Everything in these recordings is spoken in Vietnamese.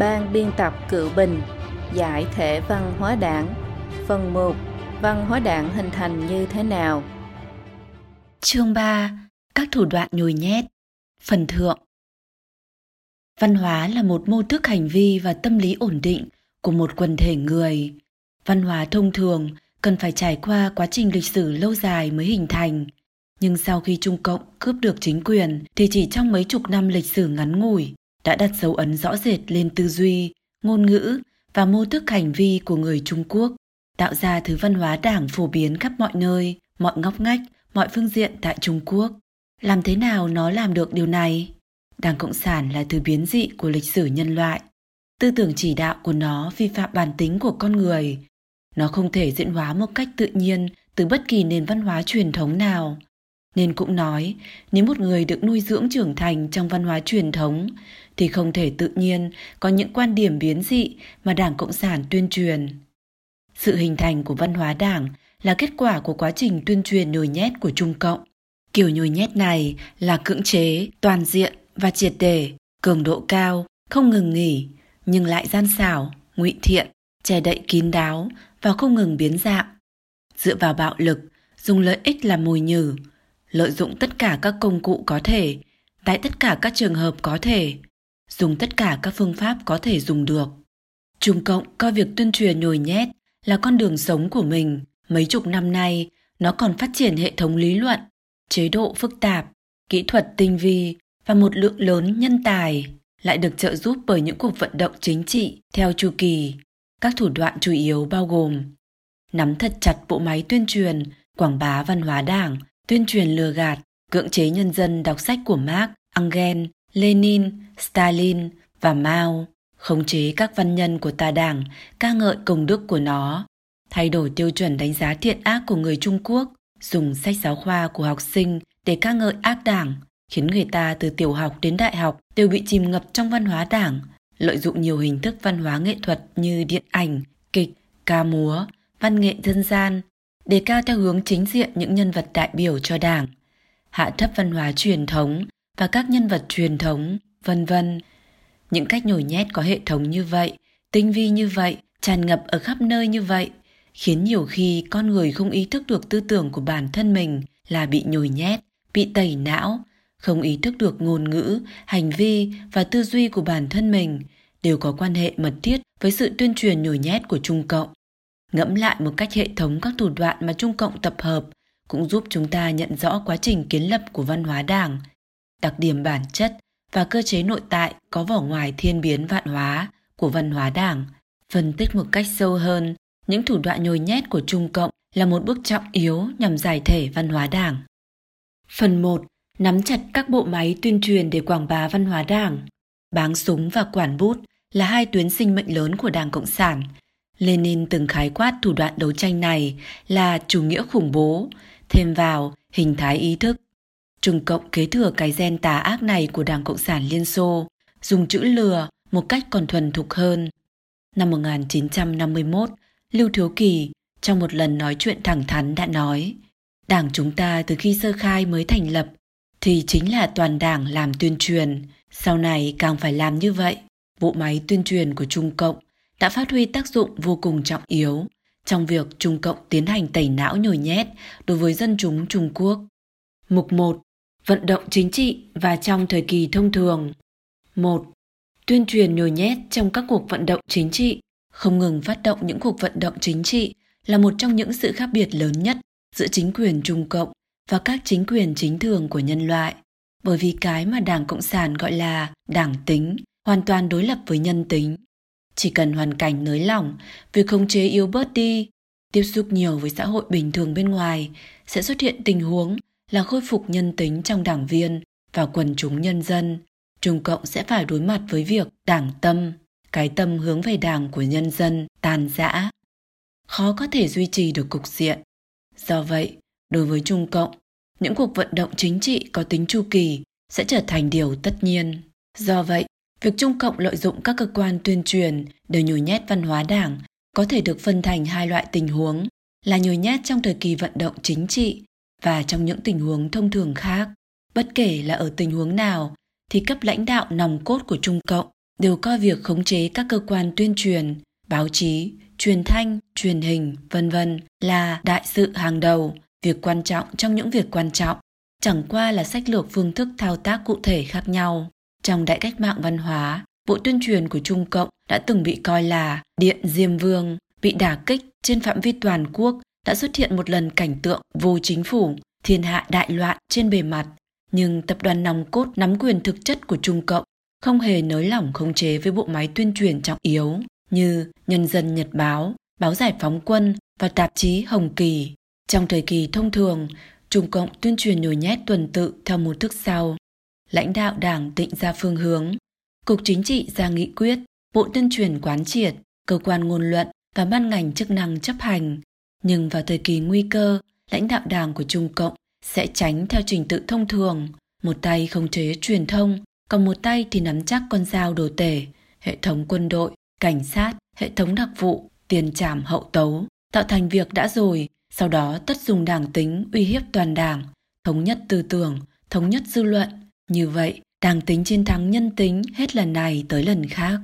Ban biên tập Cự Bình, Giải thể văn hóa đảng, Phần 1 Văn hóa đảng hình thành như thế nào Chương 3 Các thủ đoạn nhồi nhét Phần thượng Văn hóa là một mô thức hành vi và tâm lý ổn định của một quần thể người. Văn hóa thông thường cần phải trải qua quá trình lịch sử lâu dài mới hình thành. Nhưng sau khi Trung Cộng cướp được chính quyền thì chỉ trong mấy chục năm lịch sử ngắn ngủi đã đặt dấu ấn rõ rệt lên tư duy, ngôn ngữ và mô thức hành vi của người Trung Quốc, tạo ra thứ văn hóa đảng phổ biến khắp mọi nơi, mọi ngóc ngách, mọi phương diện tại Trung Quốc. Làm thế nào nó làm được điều này? Đảng Cộng sản là thứ biến dị của lịch sử nhân loại. Tư tưởng chỉ đạo của nó vi phạm bản tính của con người. Nó không thể diễn hóa một cách tự nhiên từ bất kỳ nền văn hóa truyền thống nào. Nên cũng nói, nếu một người được nuôi dưỡng trưởng thành trong văn hóa truyền thống, thì không thể tự nhiên có những quan điểm biến dị mà Đảng Cộng sản tuyên truyền. Sự hình thành của văn hóa đảng là kết quả của quá trình tuyên truyền nhồi nhét của Trung Cộng. Kiểu nhồi nhét này là cưỡng chế, toàn diện và triệt để, cường độ cao, không ngừng nghỉ, nhưng lại gian xảo, ngụy thiện, che đậy kín đáo và không ngừng biến dạng. Dựa vào bạo lực, dùng lợi ích làm mồi nhử, lợi dụng tất cả các công cụ có thể, tại tất cả các trường hợp có thể, dùng tất cả các phương pháp có thể dùng được. Trung Cộng coi việc tuyên truyền nhồi nhét là con đường sống của mình. Mấy chục năm nay, nó còn phát triển hệ thống lý luận, chế độ phức tạp, kỹ thuật tinh vi và một lượng lớn nhân tài lại được trợ giúp bởi những cuộc vận động chính trị theo chu kỳ. Các thủ đoạn chủ yếu bao gồm nắm thật chặt bộ máy tuyên truyền, quảng bá văn hóa đảng, tuyên truyền lừa gạt, cưỡng chế nhân dân đọc sách của Marx, Engel, Lenin, Stalin và Mao, khống chế các văn nhân của tà đảng, ca ngợi công đức của nó, thay đổi tiêu chuẩn đánh giá thiện ác của người Trung Quốc, dùng sách giáo khoa của học sinh để ca ngợi ác đảng, khiến người ta từ tiểu học đến đại học đều bị chìm ngập trong văn hóa đảng, lợi dụng nhiều hình thức văn hóa nghệ thuật như điện ảnh, kịch, ca múa, văn nghệ dân gian, đề cao theo hướng chính diện những nhân vật đại biểu cho đảng, hạ thấp văn hóa truyền thống và các nhân vật truyền thống, vân vân. Những cách nhồi nhét có hệ thống như vậy, tinh vi như vậy, tràn ngập ở khắp nơi như vậy, khiến nhiều khi con người không ý thức được tư tưởng của bản thân mình là bị nhồi nhét, bị tẩy não, không ý thức được ngôn ngữ, hành vi và tư duy của bản thân mình đều có quan hệ mật thiết với sự tuyên truyền nhồi nhét của Trung Cộng. Ngẫm lại một cách hệ thống các thủ đoạn mà Trung Cộng tập hợp cũng giúp chúng ta nhận rõ quá trình kiến lập của văn hóa đảng, đặc điểm bản chất và cơ chế nội tại có vỏ ngoài thiên biến vạn hóa của văn hóa đảng. Phân tích một cách sâu hơn, những thủ đoạn nhồi nhét của Trung Cộng là một bước trọng yếu nhằm giải thể văn hóa đảng. Phần 1. Nắm chặt các bộ máy tuyên truyền để quảng bá văn hóa đảng. Báng súng và quản bút là hai tuyến sinh mệnh lớn của Đảng Cộng sản. Lenin từng khái quát thủ đoạn đấu tranh này là chủ nghĩa khủng bố, thêm vào hình thái ý thức. Trung Cộng kế thừa cái gen tà ác này của Đảng Cộng sản Liên Xô, dùng chữ lừa một cách còn thuần thục hơn. Năm 1951, Lưu Thiếu Kỳ trong một lần nói chuyện thẳng thắn đã nói Đảng chúng ta từ khi sơ khai mới thành lập thì chính là toàn đảng làm tuyên truyền, sau này càng phải làm như vậy. Bộ máy tuyên truyền của Trung Cộng đã phát huy tác dụng vô cùng trọng yếu trong việc Trung Cộng tiến hành tẩy não nhồi nhét đối với dân chúng Trung Quốc. Mục 1. Vận động chính trị và trong thời kỳ thông thường 1. Tuyên truyền nhồi nhét trong các cuộc vận động chính trị không ngừng phát động những cuộc vận động chính trị là một trong những sự khác biệt lớn nhất giữa chính quyền Trung Cộng và các chính quyền chính thường của nhân loại. Bởi vì cái mà Đảng Cộng sản gọi là đảng tính hoàn toàn đối lập với nhân tính. Chỉ cần hoàn cảnh nới lỏng, việc khống chế yếu bớt đi, tiếp xúc nhiều với xã hội bình thường bên ngoài sẽ xuất hiện tình huống là khôi phục nhân tính trong đảng viên và quần chúng nhân dân. Trung Cộng sẽ phải đối mặt với việc đảng tâm, cái tâm hướng về đảng của nhân dân tàn giã. Khó có thể duy trì được cục diện. Do vậy, đối với Trung Cộng, những cuộc vận động chính trị có tính chu kỳ sẽ trở thành điều tất nhiên. Do vậy, việc Trung Cộng lợi dụng các cơ quan tuyên truyền để nhồi nhét văn hóa đảng có thể được phân thành hai loại tình huống là nhồi nhét trong thời kỳ vận động chính trị và trong những tình huống thông thường khác. Bất kể là ở tình huống nào thì cấp lãnh đạo nòng cốt của Trung Cộng đều coi việc khống chế các cơ quan tuyên truyền, báo chí, truyền thanh, truyền hình, vân vân là đại sự hàng đầu, việc quan trọng trong những việc quan trọng, chẳng qua là sách lược phương thức thao tác cụ thể khác nhau. Trong đại cách mạng văn hóa, Bộ tuyên truyền của Trung Cộng đã từng bị coi là điện Diêm Vương, bị đả kích trên phạm vi toàn quốc đã xuất hiện một lần cảnh tượng vô chính phủ, thiên hạ đại loạn trên bề mặt. Nhưng tập đoàn nòng cốt nắm quyền thực chất của Trung Cộng không hề nới lỏng khống chế với bộ máy tuyên truyền trọng yếu như Nhân dân Nhật Báo, Báo Giải phóng quân và tạp chí Hồng Kỳ. Trong thời kỳ thông thường, Trung Cộng tuyên truyền nhồi nhét tuần tự theo một thức sau. Lãnh đạo đảng định ra phương hướng, Cục Chính trị ra nghị quyết, Bộ Tuyên truyền quán triệt, cơ quan ngôn luận và ban ngành chức năng chấp hành. Nhưng vào thời kỳ nguy cơ, lãnh đạo đảng của Trung Cộng sẽ tránh theo trình tự thông thường, một tay khống chế truyền thông, còn một tay thì nắm chắc con dao đồ tể, hệ thống quân đội, cảnh sát, hệ thống đặc vụ, tiền trảm hậu tấu, tạo thành việc đã rồi, sau đó tất dùng đảng tính uy hiếp toàn đảng, thống nhất tư tưởng, thống nhất dư luận. Như vậy, đảng tính chiến thắng nhân tính hết lần này tới lần khác.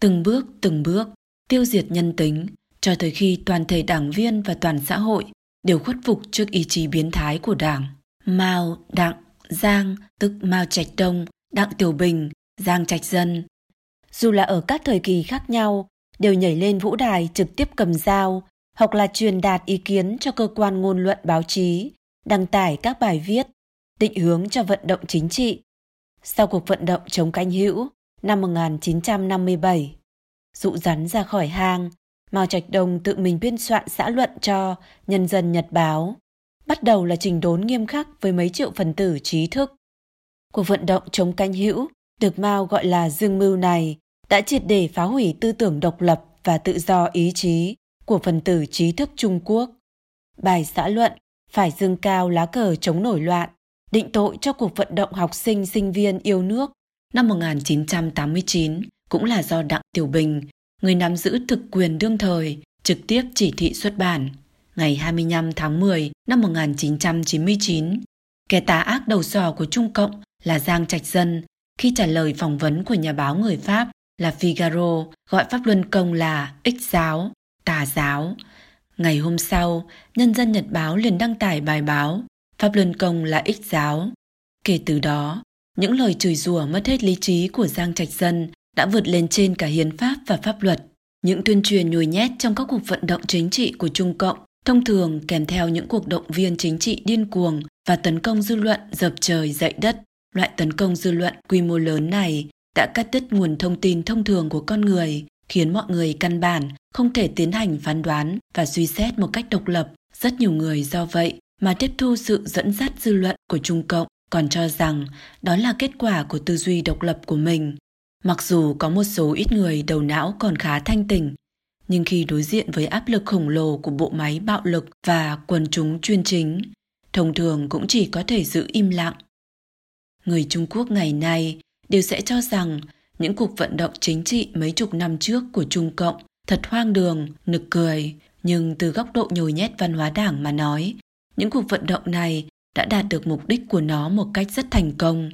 Từng bước, từng bước, tiêu diệt nhân tính, cho tới khi toàn thể đảng viên và toàn xã hội đều khuất phục trước ý chí biến thái của đảng. Mao, Đặng, Giang, tức Mao Trạch Đông, Đặng Tiểu Bình, Giang Trạch Dân. Dù là ở các thời kỳ khác nhau, đều nhảy lên vũ đài trực tiếp cầm dao, hoặc là truyền đạt ý kiến cho cơ quan ngôn luận báo chí, đăng tải các bài viết, định hướng cho vận động chính trị. Sau cuộc vận động chống canh hữu năm 1957, dụ rắn ra khỏi hang, Mao Trạch Đông tự mình biên soạn xã luận cho Nhân dân Nhật Báo. Bắt đầu là trình đốn nghiêm khắc với mấy triệu phần tử trí thức. Cuộc vận động chống canh hữu được Mao gọi là dương mưu này đã triệt để phá hủy tư tưởng độc lập và tự do ý chí của phần tử trí thức Trung Quốc. Bài xã luận phải dương cao lá cờ chống nổi loạn, định tội cho cuộc vận động học sinh sinh viên yêu nước năm 1989 cũng là do Đặng Tiểu Bình, người nắm giữ thực quyền đương thời, trực tiếp chỉ thị xuất bản. Ngày 25 tháng 10 năm 1999, kẻ tà ác đầu sò của Trung Cộng là Giang Trạch Dân khi trả lời phỏng vấn của nhà báo người Pháp là Figaro gọi Pháp Luân Công là ích giáo, tà giáo. Ngày hôm sau, Nhân dân Nhật Báo liền đăng tải bài báo Pháp Luân Công là ích giáo. Kể từ đó, những lời chửi rủa mất hết lý trí của Giang Trạch Dân đã vượt lên trên cả hiến pháp và pháp luật. Những tuyên truyền nhồi nhét trong các cuộc vận động chính trị của Trung Cộng thông thường kèm theo những cuộc động viên chính trị điên cuồng và tấn công dư luận dập trời dậy đất. Loại tấn công dư luận quy mô lớn này đã cắt đứt nguồn thông tin thông thường của con người, khiến mọi người căn bản không thể tiến hành phán đoán và suy xét một cách độc lập. Rất nhiều người do vậy mà tiếp thu sự dẫn dắt dư luận của Trung Cộng còn cho rằng đó là kết quả của tư duy độc lập của mình. Mặc dù có một số ít người đầu não còn khá thanh tỉnh, nhưng khi đối diện với áp lực khổng lồ của bộ máy bạo lực và quần chúng chuyên chính, thông thường cũng chỉ có thể giữ im lặng. Người Trung Quốc ngày nay đều sẽ cho rằng những cuộc vận động chính trị mấy chục năm trước của Trung Cộng thật hoang đường, nực cười, nhưng từ góc độ nhồi nhét văn hóa đảng mà nói, những cuộc vận động này đã đạt được mục đích của nó một cách rất thành công.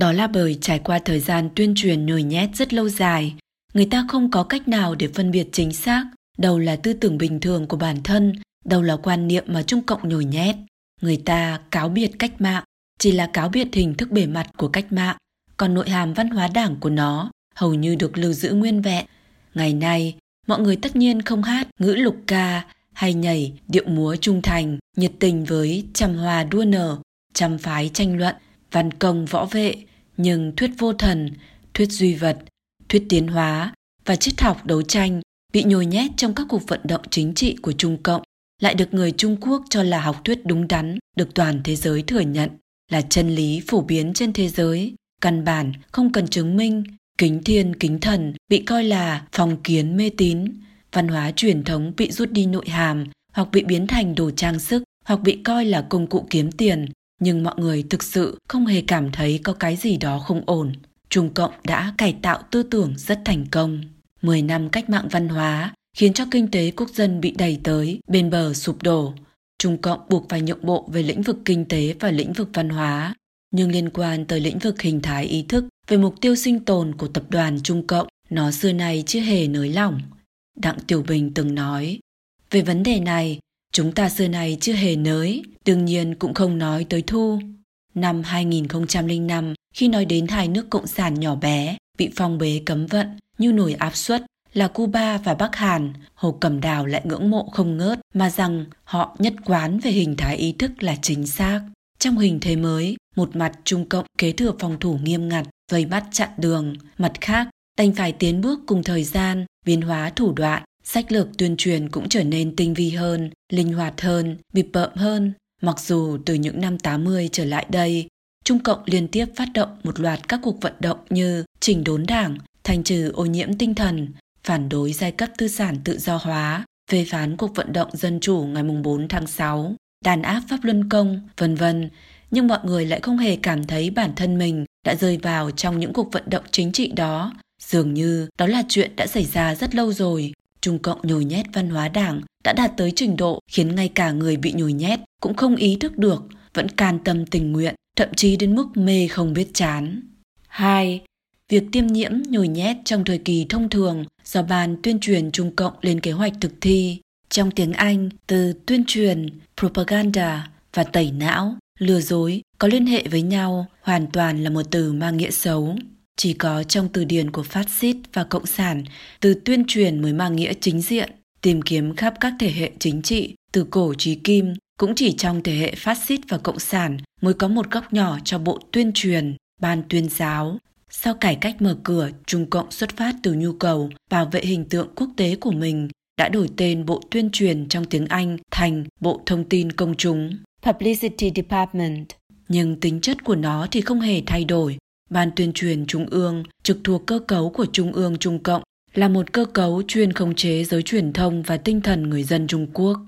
Đó là bởi trải qua thời gian tuyên truyền nhồi nhét rất lâu dài, người ta không có cách nào để phân biệt chính xác đâu là tư tưởng bình thường của bản thân, đâu là quan niệm mà Trung Cộng nhồi nhét. Người ta cáo biệt cách mạng chỉ là cáo biệt hình thức bề mặt của cách mạng, còn nội hàm văn hóa đảng của nó hầu như được lưu giữ nguyên vẹn. Ngày nay, mọi người tất nhiên không hát ngữ lục ca hay nhảy điệu múa trung thành, nhiệt tình với trăm hoa đua nở, trăm phái tranh luận, văn công võ vệ, nhưng thuyết vô thần, thuyết duy vật, thuyết tiến hóa và triết học đấu tranh bị nhồi nhét trong các cuộc vận động chính trị của Trung Cộng lại được người Trung Quốc cho là học thuyết đúng đắn, được toàn thế giới thừa nhận là chân lý phổ biến trên thế giới, căn bản không cần chứng minh, kính thiên kính thần bị coi là phong kiến mê tín, văn hóa truyền thống bị rút đi nội hàm hoặc bị biến thành đồ trang sức hoặc bị coi là công cụ kiếm tiền, nhưng mọi người thực sự không hề cảm thấy có cái gì đó không ổn. Trung Cộng đã cải tạo tư tưởng rất thành công. 10 năm cách mạng văn hóa khiến cho kinh tế quốc dân bị đẩy tới bên bờ sụp đổ. Trung Cộng buộc phải nhượng bộ về lĩnh vực kinh tế và lĩnh vực văn hóa, nhưng liên quan tới lĩnh vực hình thái ý thức về mục tiêu sinh tồn của tập đoàn Trung Cộng, nó xưa nay chưa hề nới lỏng. Đặng Tiểu Bình từng nói, về vấn đề này, chúng ta xưa nay chưa hề nới, đương nhiên cũng không nói tới thu. Năm 2005, khi nói đến hai nước cộng sản nhỏ bé bị phong bế cấm vận như nổi áp suất là Cuba và Bắc Hàn, Hồ Cẩm Đào lại ngưỡng mộ không ngớt mà rằng họ nhất quán về hình thái ý thức là chính xác. Trong hình thế mới, một mặt Trung Cộng kế thừa phòng thủ nghiêm ngặt, vây bắt chặn đường, mặt khác đành phải tiến bước cùng thời gian, biến hóa thủ đoạn, sách lược tuyên truyền cũng trở nên tinh vi hơn, linh hoạt hơn, bịp bợm hơn. Mặc dù từ những năm 80 trở lại đây, Trung Cộng liên tiếp phát động một loạt các cuộc vận động như chỉnh đốn đảng, thanh trừ ô nhiễm tinh thần, phản đối giai cấp tư sản tự do hóa, phê phán cuộc vận động dân chủ ngày 4 tháng 6, đàn áp pháp luân công, vân vân. Nhưng mọi người lại không hề cảm thấy bản thân mình đã rơi vào trong những cuộc vận động chính trị đó. Dường như đó là chuyện đã xảy ra rất lâu rồi. Trung Cộng nhồi nhét văn hóa đảng đã đạt tới trình độ khiến ngay cả người bị nhồi nhét cũng không ý thức được, vẫn can tâm tình nguyện, thậm chí đến mức mê không biết chán. 2. Việc tiêm nhiễm nhồi nhét trong thời kỳ thông thường do Ban tuyên truyền Trung Cộng lên kế hoạch thực thi. Trong tiếng Anh, từ tuyên truyền, propaganda và tẩy não, lừa dối có liên hệ với nhau hoàn toàn là một từ mang nghĩa xấu. Chỉ có trong từ điển của phát xít và cộng sản, từ tuyên truyền mới mang nghĩa chính diện, tìm kiếm khắp các thể hệ chính trị, từ cổ chí kim, cũng chỉ trong thể hệ phát xít và cộng sản mới có một góc nhỏ cho bộ tuyên truyền, ban tuyên giáo, sau cải cách mở cửa, Trung Cộng xuất phát từ nhu cầu bảo vệ hình tượng quốc tế của mình, đã đổi tên Bộ Tuyên truyền trong tiếng Anh thành Bộ Thông tin Công chúng, Publicity Department. Nhưng tính chất của nó thì không hề thay đổi. Ban tuyên truyền Trung ương trực thuộc cơ cấu của Trung ương Trung Cộng là một cơ cấu chuyên khống chế giới truyền thông và tinh thần người dân Trung Quốc.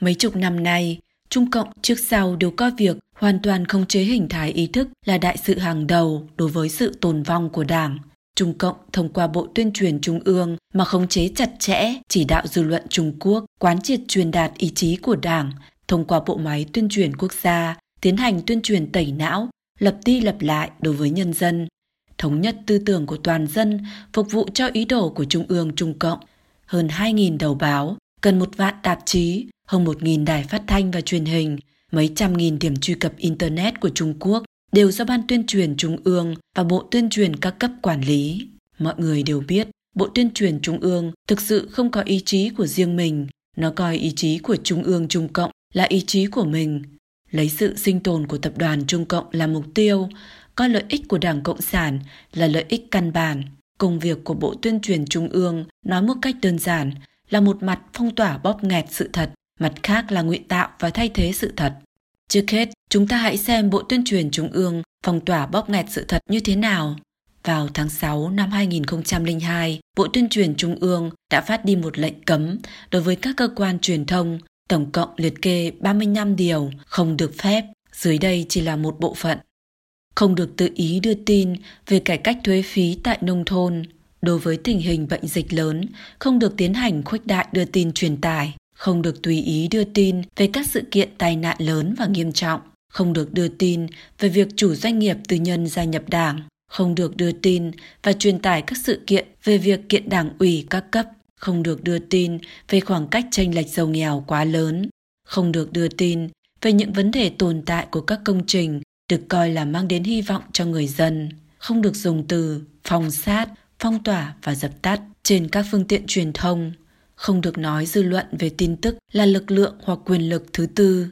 Mấy chục năm nay, Trung Cộng trước sau đều coi việc hoàn toàn khống chế hình thái ý thức là đại sự hàng đầu đối với sự tồn vong của Đảng. Trung Cộng thông qua Bộ Tuyên truyền Trung ương mà khống chế chặt chẽ chỉ đạo dư luận Trung Quốc quán triệt truyền đạt ý chí của Đảng, thông qua bộ máy tuyên truyền quốc gia, tiến hành tuyên truyền tẩy não, lập đi lập lại đối với nhân dân, thống nhất tư tưởng của toàn dân, phục vụ cho ý đồ của Trung ương Trung Cộng. Hơn 2.000 đầu báo, gần một vạn tạp chí, hơn 1.000 đài phát thanh và truyền hình, mấy trăm nghìn điểm truy cập Internet của Trung Quốc đều do Ban tuyên truyền Trung ương và Bộ tuyên truyền các cấp quản lý. Mọi người đều biết, Bộ tuyên truyền Trung ương thực sự không có ý chí của riêng mình, nó coi ý chí của Trung ương Trung Cộng là ý chí của mình. Lấy sự sinh tồn của tập đoàn Trung Cộng là mục tiêu, coi lợi ích của Đảng Cộng sản là lợi ích căn bản. Công việc của Bộ tuyên truyền Trung ương nói một cách đơn giản là một mặt phong tỏa bóp nghẹt sự thật, mặt khác là ngụy tạo và thay thế sự thật. Trước hết, chúng ta hãy xem Bộ Tuyên truyền Trung ương phong tỏa bóp nghẹt sự thật như thế nào. Vào tháng 6 năm 2002, Bộ Tuyên truyền Trung ương đã phát đi một lệnh cấm đối với các cơ quan truyền thông, tổng cộng liệt kê 35 điều không được phép, dưới đây chỉ là một bộ phận. Không được tự ý đưa tin về cải cách thuế phí tại nông thôn, đối với tình hình bệnh dịch lớn, không được tiến hành khuếch đại đưa tin truyền tải, không được tùy ý đưa tin về các sự kiện tai nạn lớn và nghiêm trọng, không được đưa tin về việc chủ doanh nghiệp tư nhân gia nhập đảng, không được đưa tin và truyền tải các sự kiện về việc kiện đảng ủy các cấp, không được đưa tin về khoảng cách tranh lệch giàu nghèo quá lớn, không được đưa tin về những vấn đề tồn tại của các công trình được coi là mang đến hy vọng cho người dân, không được dùng từ phòng sát, phong tỏa và dập tắt trên các phương tiện truyền thông. Không được nói dư luận về tin tức là lực lượng hoặc quyền lực thứ tư.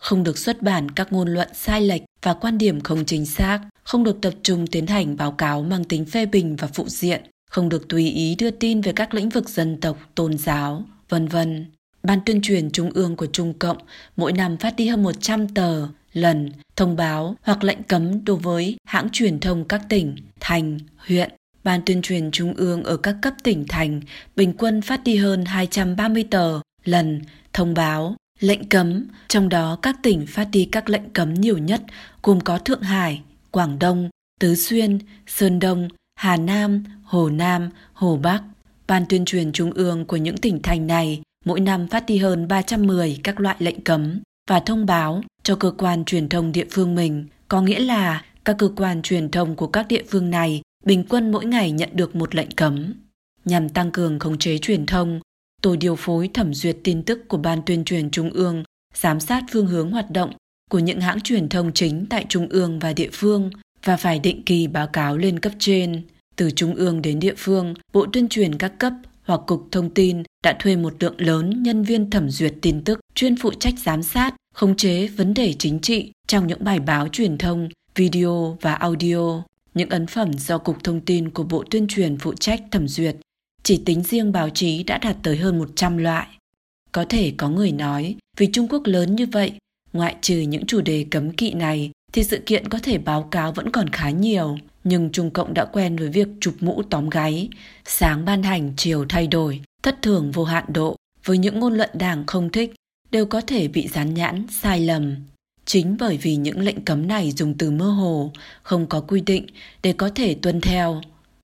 Không được xuất bản các ngôn luận sai lệch và quan điểm không chính xác. Không được tập trung tiến hành báo cáo mang tính phê bình và phụ diện không được tùy ý đưa tin về các lĩnh vực dân tộc tôn giáo vân vân. Ban tuyên truyền Trung ương của Trung Cộng mỗi năm phát đi hơn 100 tờ lần thông báo hoặc lệnh cấm đối với hãng truyền thông các tỉnh, thành, huyện. Ban tuyên truyền Trung ương ở các cấp tỉnh thành bình quân phát đi hơn 230 tờ lần thông báo lệnh cấm, trong đó các tỉnh phát đi các lệnh cấm nhiều nhất gồm có Thượng Hải, Quảng Đông, Tứ Xuyên, Sơn Đông, Hà Nam, Hồ Nam, Hồ Bắc. Ban tuyên truyền Trung ương của những tỉnh thành này mỗi năm phát đi hơn 310 các loại lệnh cấm và thông báo cho cơ quan truyền thông địa phương mình, có nghĩa là các cơ quan truyền thông của các địa phương này bình quân mỗi ngày nhận được một lệnh cấm. Nhằm tăng cường khống chế truyền thông, Tổ điều phối thẩm duyệt tin tức của Ban tuyên truyền Trung ương giám sát phương hướng hoạt động của những hãng truyền thông chính tại Trung ương và địa phương và phải định kỳ báo cáo lên cấp trên. Từ Trung ương đến địa phương, Bộ tuyên truyền các cấp hoặc Cục Thông tin đã thuê một lượng lớn nhân viên thẩm duyệt tin tức chuyên phụ trách giám sát, khống chế vấn đề chính trị trong những bài báo truyền thông, video và audio. Những ấn phẩm do Cục Thông tin của Bộ Tuyên truyền phụ trách thẩm duyệt, chỉ tính riêng báo chí đã đạt tới hơn 100 loại. Có thể có người nói, vì Trung Quốc lớn như vậy, ngoại trừ những chủ đề cấm kỵ này, thì sự kiện có thể báo cáo vẫn còn khá nhiều. Nhưng Trung Cộng đã quen với việc chụp mũ tóm gáy, sáng ban hành, chiều thay đổi, thất thường vô hạn độ, với những ngôn luận đảng không thích, đều có thể bị dán nhãn, sai lầm. Chính bởi vì những lệnh cấm này dùng từ mơ hồ, không có quy định để có thể tuân theo.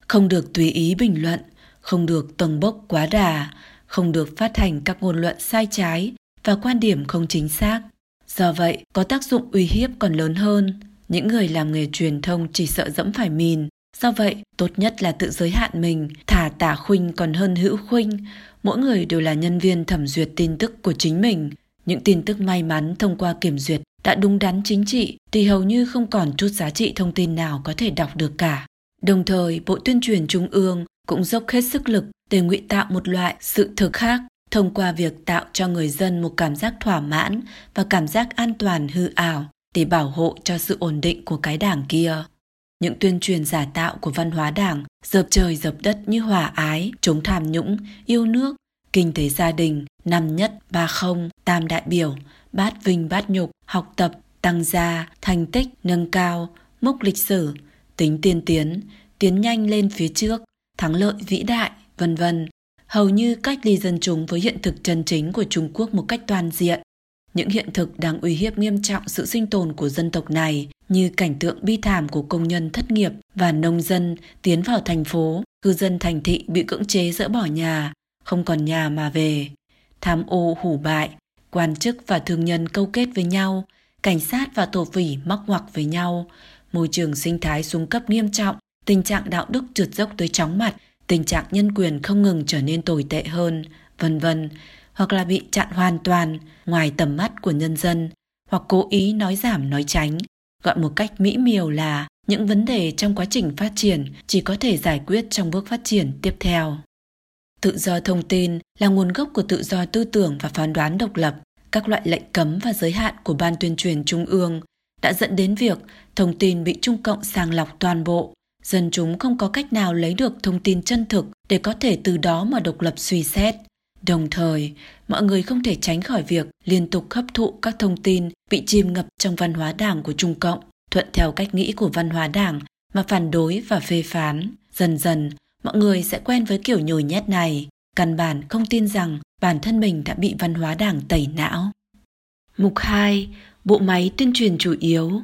Không được tùy ý bình luận, không được tầng bốc quá đà, không được phát hành các ngôn luận sai trái và quan điểm không chính xác. Do vậy, có tác dụng uy hiếp còn lớn hơn. Những người làm nghề truyền thông chỉ sợ dẫm phải mìn. Do vậy, tốt nhất là tự giới hạn mình, thả tả khuynh còn hơn hữu khuynh. Mỗi người đều là nhân viên thẩm duyệt tin tức của chính mình. Những tin tức may mắn thông qua kiểm duyệt đã đúng đắn chính trị thì hầu như không còn chút giá trị thông tin nào có thể đọc được cả. Đồng thời, Bộ Tuyên truyền Trung ương cũng dốc hết sức lực để ngụy tạo một loại sự thực khác thông qua việc tạo cho người dân một cảm giác thỏa mãn và cảm giác an toàn hư ảo để bảo hộ cho sự ổn định của cái đảng kia. Những tuyên truyền giả tạo của văn hóa đảng dập trời dập đất như hòa ái, chống tham nhũng, yêu nước, kinh tế gia đình, năm nhất, ba không, tam đại biểu, bát vinh bát nhục, học tập, tăng gia, thành tích, nâng cao, mốc lịch sử, tính tiên tiến, tiến nhanh lên phía trước, thắng lợi vĩ đại, vân vân, hầu như cách ly dân chúng với hiện thực chân chính của Trung Quốc một cách toàn diện. Những hiện thực đang uy hiếp nghiêm trọng sự sinh tồn của dân tộc này như cảnh tượng bi thảm của công nhân thất nghiệp và nông dân tiến vào thành phố, cư dân thành thị bị cưỡng chế dỡ bỏ nhà, không còn nhà mà về. Tham ô hủ bại, quan chức và thương nhân câu kết với nhau, cảnh sát và tổ phỉ móc ngoặc với nhau, môi trường sinh thái xuống cấp nghiêm trọng, tình trạng đạo đức trượt dốc tới chóng mặt, tình trạng nhân quyền không ngừng trở nên tồi tệ hơn, vân vân, hoặc là bị chặn hoàn toàn ngoài tầm mắt của nhân dân, hoặc cố ý nói giảm nói tránh, gọi một cách mỹ miều là những vấn đề trong quá trình phát triển chỉ có thể giải quyết trong bước phát triển tiếp theo. Tự do thông tin là nguồn gốc của tự do tư tưởng và phán đoán độc lập. Các loại lệnh cấm và giới hạn của Ban tuyên truyền Trung ương đã dẫn đến việc thông tin bị Trung Cộng sàng lọc toàn bộ, dân chúng không có cách nào lấy được thông tin chân thực để có thể từ đó mà độc lập suy xét. Đồng thời, mọi người không thể tránh khỏi việc liên tục hấp thụ các thông tin bị chìm ngập trong văn hóa đảng của Trung Cộng, thuận theo cách nghĩ của văn hóa đảng mà phản đối và phê phán. Dần dần, mọi người sẽ quen với kiểu nhồi nhét này, căn bản không tin rằng bản thân mình đã bị văn hóa đảng tẩy não. Mục 2. Bộ máy tuyên truyền chủ yếu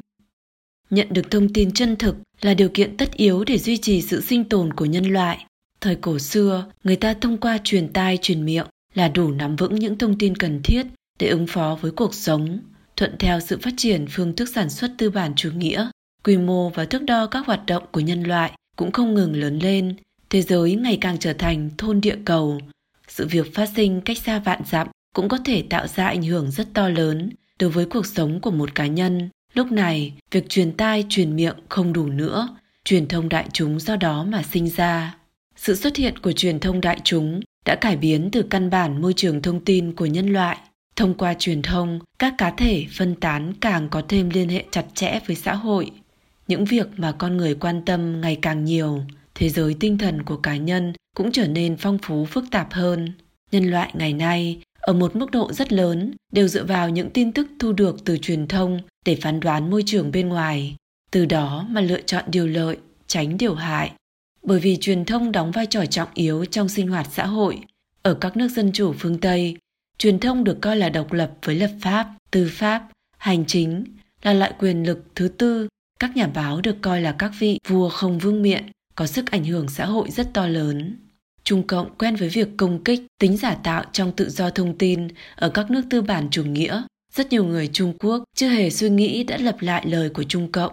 Nhận được thông tin chân thực là điều kiện tất yếu để duy trì sự sinh tồn của nhân loại. Thời cổ xưa, người ta thông qua truyền tai truyền miệng là đủ nắm vững những thông tin cần thiết để ứng phó với cuộc sống. Thuận theo sự phát triển phương thức sản xuất tư bản chủ nghĩa, quy mô và thước đo các hoạt động của nhân loại cũng không ngừng lớn lên. Thế giới ngày càng trở thành thôn địa cầu. Sự việc phát sinh cách xa vạn dặm cũng có thể tạo ra ảnh hưởng rất to lớn đối với cuộc sống của một cá nhân. Lúc này, việc truyền tai truyền miệng không đủ nữa, truyền thông đại chúng do đó mà sinh ra. Sự xuất hiện của truyền thông đại chúng đã cải biến từ căn bản môi trường thông tin của nhân loại. Thông qua truyền thông, các cá thể phân tán càng có thêm liên hệ chặt chẽ với xã hội. Những việc mà con người quan tâm ngày càng nhiều, thế giới tinh thần của cá nhân cũng trở nên phong phú phức tạp hơn. Nhân loại ngày nay ở một mức độ rất lớn đều dựa vào những tin tức thu được từ truyền thông để phán đoán môi trường bên ngoài, từ đó mà lựa chọn điều lợi, tránh điều hại. Bởi vì truyền thông đóng vai trò trọng yếu trong sinh hoạt xã hội, ở các nước dân chủ phương Tây, truyền thông được coi là độc lập với lập pháp, tư pháp, hành chính, là loại quyền lực thứ tư. Các nhà báo được coi là các vị vua không vương miện, có sức ảnh hưởng xã hội rất to lớn. Trung Cộng quen với việc công kích tính giả tạo trong tự do thông tin ở các nước tư bản chủ nghĩa. Rất nhiều người Trung Quốc chưa hề suy nghĩ đã lập lại lời của Trung Cộng.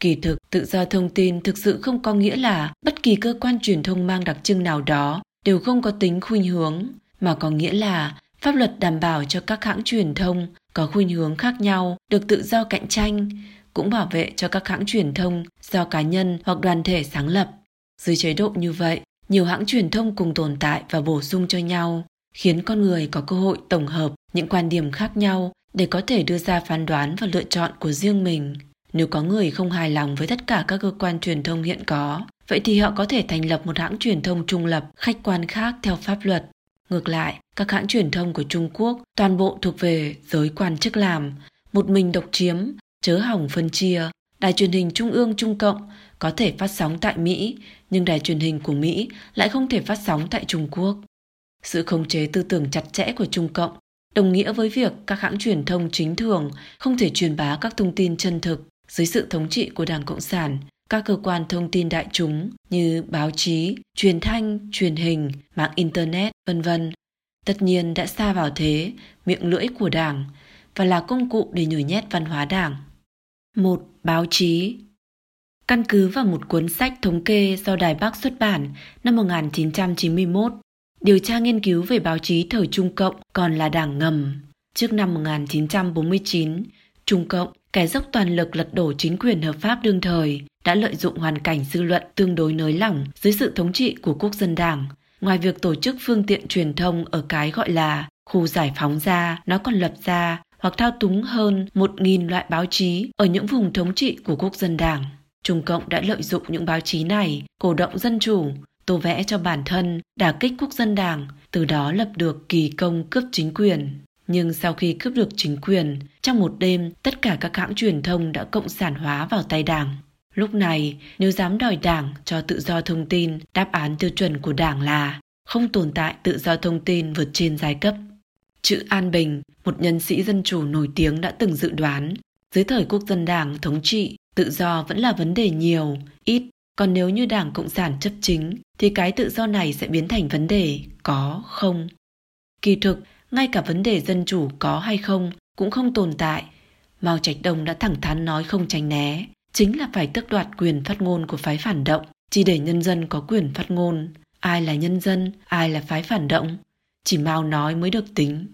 Kỳ thực, tự do thông tin thực sự không có nghĩa là bất kỳ cơ quan truyền thông mang đặc trưng nào đó đều không có tính khuynh hướng, mà có nghĩa là pháp luật đảm bảo cho các hãng truyền thông có khuynh hướng khác nhau được tự do cạnh tranh, cũng bảo vệ cho các hãng truyền thông do cá nhân hoặc đoàn thể sáng lập. Dưới chế độ như vậy, nhiều hãng truyền thông cùng tồn tại và bổ sung cho nhau, khiến con người có cơ hội tổng hợp những quan điểm khác nhau để có thể đưa ra phán đoán và lựa chọn của riêng mình. Nếu có người không hài lòng với tất cả các cơ quan truyền thông hiện có, vậy thì họ có thể thành lập một hãng truyền thông trung lập, khách quan khác theo pháp luật. Ngược lại, các hãng truyền thông của Trung Quốc toàn bộ thuộc về giới quan chức làm, một mình độc chiếm, chớ hỏng phân chia. Đài truyền hình Trung ương Trung Cộng có thể phát sóng tại Mỹ, nhưng đài truyền hình của Mỹ lại không thể phát sóng tại Trung Quốc. Sự khống chế tư tưởng chặt chẽ của Trung Cộng đồng nghĩa với việc các hãng truyền thông chính thường không thể truyền bá các thông tin chân thực dưới sự thống trị của Đảng Cộng sản, các cơ quan thông tin đại chúng như báo chí, truyền thanh, truyền hình, mạng internet, vân vân, tất nhiên đã xa vào thế miệng lưỡi của Đảng và là công cụ để nhồi nhét văn hóa Đảng. Một báo chí Căn cứ vào một cuốn sách thống kê do Đài Bắc xuất bản năm 1991, điều tra nghiên cứu về báo chí thời Trung Cộng còn là đảng ngầm. Trước năm 1949, Trung Cộng, kẻ dốc toàn lực lật đổ chính quyền hợp pháp đương thời, đã lợi dụng hoàn cảnh dư luận tương đối nới lỏng dưới sự thống trị của quốc dân đảng. Ngoài việc tổ chức phương tiện truyền thông ở cái gọi là khu giải phóng ra, nó còn lập ra hoặc thao túng hơn 1.000 loại báo chí ở những vùng thống trị của quốc dân đảng. Trung Cộng đã lợi dụng những báo chí này, cổ động dân chủ, tô vẽ cho bản thân, đả kích quốc dân đảng, từ đó lập được kỳ công cướp chính quyền. Nhưng sau khi cướp được chính quyền, trong một đêm, tất cả các hãng truyền thông đã cộng sản hóa vào tay đảng. Lúc này, nếu dám đòi đảng cho tự do thông tin, đáp án tiêu chuẩn của đảng là không tồn tại tự do thông tin vượt trên giai cấp. Chữ An Bình, một nhân sĩ dân chủ nổi tiếng đã từng dự đoán, dưới thời quốc dân đảng thống trị, tự do vẫn là vấn đề nhiều, ít, còn nếu như đảng Cộng sản chấp chính, thì cái tự do này sẽ biến thành vấn đề có không. Kỳ thực, ngay cả vấn đề dân chủ có hay không cũng không tồn tại. Mao Trạch Đông đã thẳng thắn nói không tránh né, chính là phải tước đoạt quyền phát ngôn của phái phản động, chỉ để nhân dân có quyền phát ngôn. Ai là nhân dân, ai là phái phản động, chỉ Mao nói mới được tính.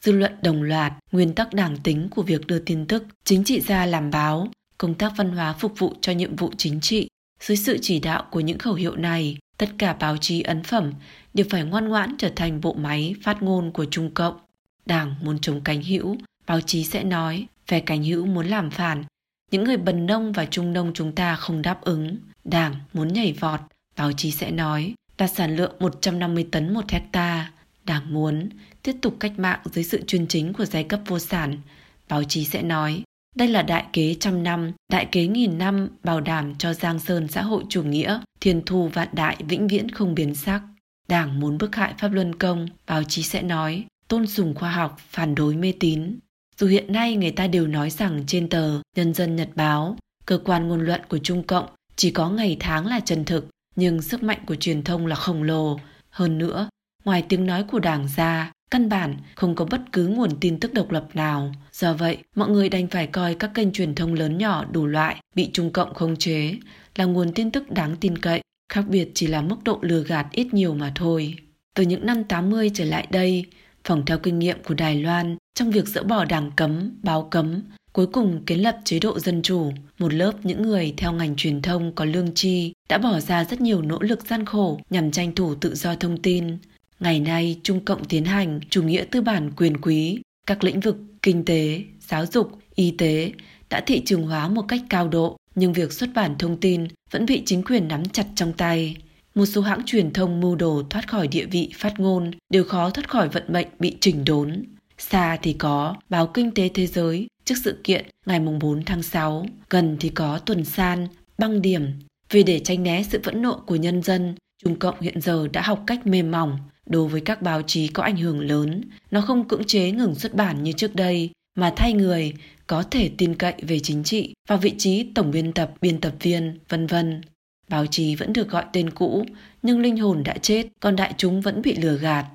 Dư luận đồng loạt, nguyên tắc đảng tính của việc đưa tin tức, chính trị gia làm báo, công tác văn hóa phục vụ cho nhiệm vụ chính trị. Dưới sự chỉ đạo của những khẩu hiệu này, tất cả báo chí ấn phẩm đều phải ngoan ngoãn trở thành bộ máy phát ngôn của Trung Cộng. Đảng muốn chống cánh hữu, báo chí sẽ nói, phe cánh hữu muốn làm phản. Những người bần nông và trung nông chúng ta không đáp ứng. Đảng muốn nhảy vọt, báo chí sẽ nói, đạt sản lượng 150 tấn một hecta. Đảng muốn tiếp tục cách mạng dưới sự chuyên chính của giai cấp vô sản. Báo chí sẽ nói, đây là đại kế trăm năm, đại kế nghìn năm bảo đảm cho Giang Sơn xã hội chủ nghĩa, thiên thu vạn đại vĩnh viễn không biến sắc. Đảng muốn bức hại Pháp Luân Công, báo chí sẽ nói, tôn sùng khoa học, phản đối mê tín. Dù hiện nay người ta đều nói rằng trên tờ Nhân dân Nhật Báo, cơ quan ngôn luận của Trung Cộng chỉ có ngày tháng là chân thực, nhưng sức mạnh của truyền thông là khổng lồ. Hơn nữa, ngoài tiếng nói của đảng ra, căn bản không có bất cứ nguồn tin tức độc lập nào. Do vậy, mọi người đành phải coi các kênh truyền thông lớn nhỏ đủ loại bị Trung Cộng khống chế là nguồn tin tức đáng tin cậy, khác biệt chỉ là mức độ lừa gạt ít nhiều mà thôi. Từ những năm 80 trở lại đây, phòng theo kinh nghiệm của Đài Loan trong việc dỡ bỏ đảng cấm, báo cấm, cuối cùng kiến lập chế độ dân chủ, một lớp những người theo ngành truyền thông có lương tri đã bỏ ra rất nhiều nỗ lực gian khổ nhằm tranh thủ tự do thông tin, Ngày nay, Trung Cộng tiến hành chủ nghĩa tư bản quyền quý, các lĩnh vực kinh tế, giáo dục, y tế đã thị trường hóa một cách cao độ, nhưng việc xuất bản thông tin vẫn bị chính quyền nắm chặt trong tay. Một số hãng truyền thông mưu đồ thoát khỏi địa vị phát ngôn đều khó thoát khỏi vận mệnh bị chỉnh đốn. Xa thì có báo Kinh tế Thế giới trước sự kiện ngày 4 tháng 6, gần thì có tuần san, băng điểm. Vì để tranh né sự phẫn nộ của nhân dân, Trung Cộng hiện giờ đã học cách mềm mỏng, đối với các báo chí có ảnh hưởng lớn, nó không cưỡng chế ngừng xuất bản như trước đây, mà thay người có thể tin cậy về chính trị và vị trí tổng biên tập, biên tập viên, vân vân. Báo chí vẫn được gọi tên cũ, nhưng linh hồn đã chết, còn đại chúng vẫn bị lừa gạt.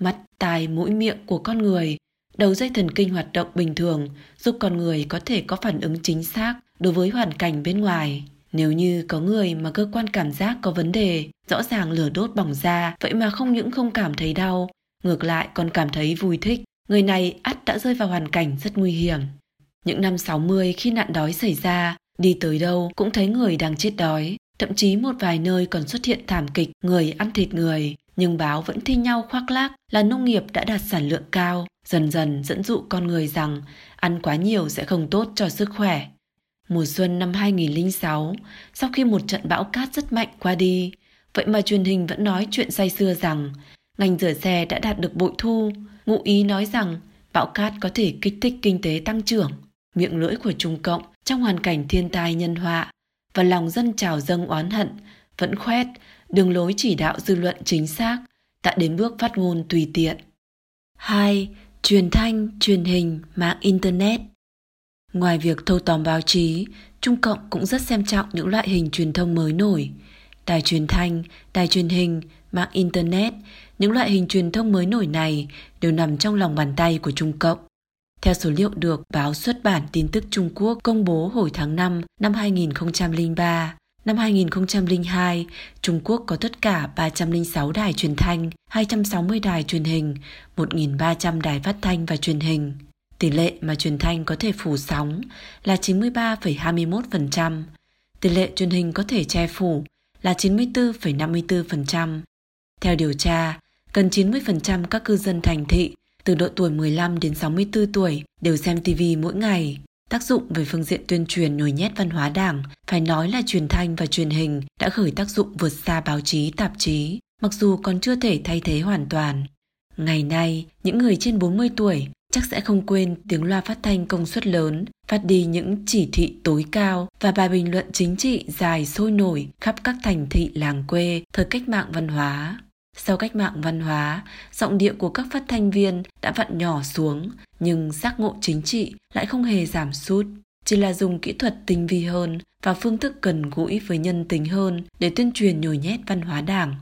Mắt, tai, mũi miệng của con người, đầu dây thần kinh hoạt động bình thường giúp con người có thể có phản ứng chính xác đối với hoàn cảnh bên ngoài. Nếu như có người mà cơ quan cảm giác có vấn đề, rõ ràng lửa đốt bỏng da, vậy mà không những không cảm thấy đau, ngược lại còn cảm thấy vui thích, người này ắt đã rơi vào hoàn cảnh rất nguy hiểm. Những năm 60 khi nạn đói xảy ra, đi tới đâu cũng thấy người đang chết đói, thậm chí một vài nơi còn xuất hiện thảm kịch người ăn thịt người, nhưng báo vẫn thi nhau khoác lác là nông nghiệp đã đạt sản lượng cao, dần dần dẫn dụ con người rằng ăn quá nhiều sẽ không tốt cho sức khỏe. Mùa xuân năm 2006, sau khi một trận bão cát rất mạnh qua đi, vậy mà truyền hình vẫn nói chuyện say xưa rằng ngành rửa xe đã đạt được bội thu, ngụ ý nói rằng bão cát có thể kích thích kinh tế tăng trưởng. Miệng lưỡi của Trung Cộng trong hoàn cảnh thiên tai nhân họa và lòng dân trào dâng oán hận vẫn khoét đường lối chỉ đạo dư luận chính xác đã đến bước phát ngôn tùy tiện. 2. Truyền thanh, truyền hình, mạng Internet Ngoài việc thâu tóm báo chí, Trung Cộng cũng rất xem trọng những loại hình truyền thông mới nổi. Đài truyền thanh, đài truyền hình, mạng Internet, những loại hình truyền thông mới nổi này đều nằm trong lòng bàn tay của Trung Cộng. Theo số liệu được báo xuất bản tin tức Trung Quốc công bố hồi tháng 5 năm 2003, năm 2002, Trung Quốc có tất cả 306 đài truyền thanh, 260 đài truyền hình, 1.300 đài phát thanh và truyền hình. Tỷ lệ mà truyền thanh có thể phủ sóng là 93,21%, tỷ lệ truyền hình có thể che phủ là 94,54%. Theo điều tra, gần 90% các cư dân thành thị từ độ tuổi 15 đến 64 tuổi đều xem TV mỗi ngày. Tác dụng về phương diện tuyên truyền nhồi nhét văn hóa đảng, phải nói là truyền thanh và truyền hình đã khởi tác dụng vượt xa báo chí, tạp chí, mặc dù còn chưa thể thay thế hoàn toàn. Ngày nay, những người trên 40 tuổi chắc sẽ không quên tiếng loa phát thanh công suất lớn, phát đi những chỉ thị tối cao và bài bình luận chính trị dài sôi nổi khắp các thành thị làng quê thời cách mạng văn hóa. Sau cách mạng văn hóa, giọng điệu của các phát thanh viên đã vặn nhỏ xuống, nhưng giác ngộ chính trị lại không hề giảm sút, chỉ là dùng kỹ thuật tinh vi hơn và phương thức gần gũi với nhân tính hơn để tuyên truyền nhồi nhét văn hóa đảng.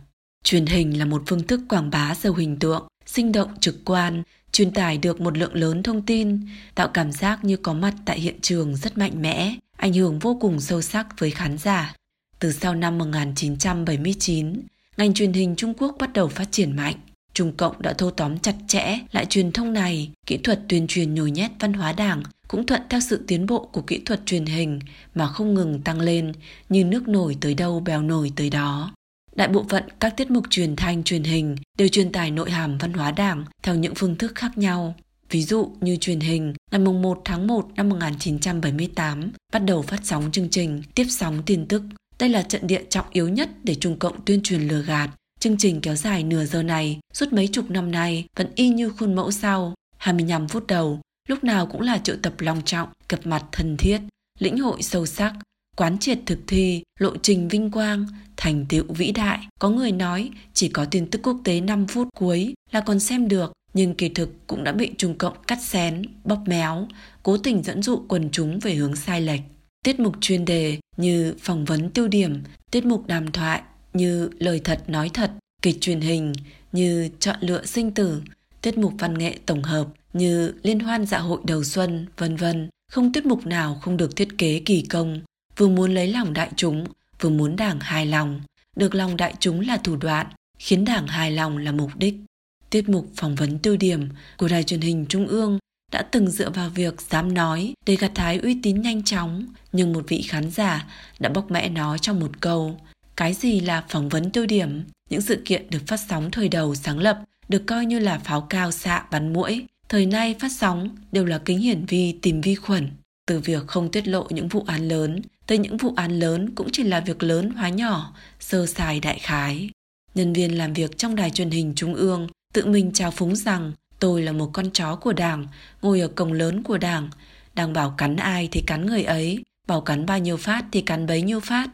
Truyền hình là một phương thức quảng bá giàu hình tượng, sinh động trực quan, truyền tải được một lượng lớn thông tin, tạo cảm giác như có mặt tại hiện trường rất mạnh mẽ, ảnh hưởng vô cùng sâu sắc với khán giả. Từ sau năm 1979, ngành truyền hình Trung Quốc bắt đầu phát triển mạnh. Trung Cộng đã thâu tóm chặt chẽ lại truyền thông này, kỹ thuật tuyên truyền nhồi nhét văn hóa đảng cũng thuận theo sự tiến bộ của kỹ thuật truyền hình mà không ngừng tăng lên như nước nổi tới đâu bèo nổi tới đó. Đại bộ phận các tiết mục truyền thanh truyền hình đều truyền tải nội hàm văn hóa đảng theo những phương thức khác nhau. Ví dụ như truyền hình, ngày 1 tháng 1 năm 1978 bắt đầu phát sóng chương trình Tiếp sóng tin tức. Đây là trận địa trọng yếu nhất để Trung Cộng tuyên truyền lừa gạt. Chương trình kéo dài nửa giờ này, suốt mấy chục năm nay vẫn y như khuôn mẫu sau. 25 phút đầu, lúc nào cũng là triệu tập long trọng, cập mặt thân thiết, lĩnh hội sâu sắc, quán triệt thực thi, lộ trình vinh quang, thành tựu vĩ đại. Có người nói chỉ có tin tức quốc tế 5 phút cuối là còn xem được, nhưng kỳ thực cũng đã bị Trung Cộng cắt xén, bóp méo, cố tình dẫn dụ quần chúng về hướng sai lệch. Tiết mục chuyên đề như phỏng vấn tiêu điểm, tiết mục đàm thoại như lời thật nói thật, kịch truyền hình như chọn lựa sinh tử, tiết mục văn nghệ tổng hợp như liên hoan dạ hội đầu xuân, vân vân, không tiết mục nào không được thiết kế kỳ công, vừa muốn lấy lòng đại chúng, vừa muốn đảng hài lòng. Được lòng đại chúng là thủ đoạn, khiến đảng hài lòng là mục đích. Tiết mục phỏng vấn tiêu điểm của đài truyền hình Trung ương đã từng dựa vào việc dám nói để gặt thái uy tín nhanh chóng, nhưng một vị khán giả đã bóc mẽ nó trong một câu. Cái gì là phỏng vấn tiêu điểm? Những sự kiện được phát sóng thời đầu sáng lập được coi như là pháo cao xạ bắn mũi. Thời nay phát sóng đều là kính hiển vi tìm vi khuẩn. Từ việc không tiết lộ những vụ án lớn tới những vụ án lớn cũng chỉ là việc lớn hóa nhỏ, sơ sài đại khái. Nhân viên làm việc trong đài truyền hình trung ương tự mình trao phúng rằng tôi là một con chó của đảng, ngồi ở cổng lớn của đảng, đang bảo cắn ai thì cắn người ấy, bảo cắn bao nhiêu phát thì cắn bấy nhiêu phát.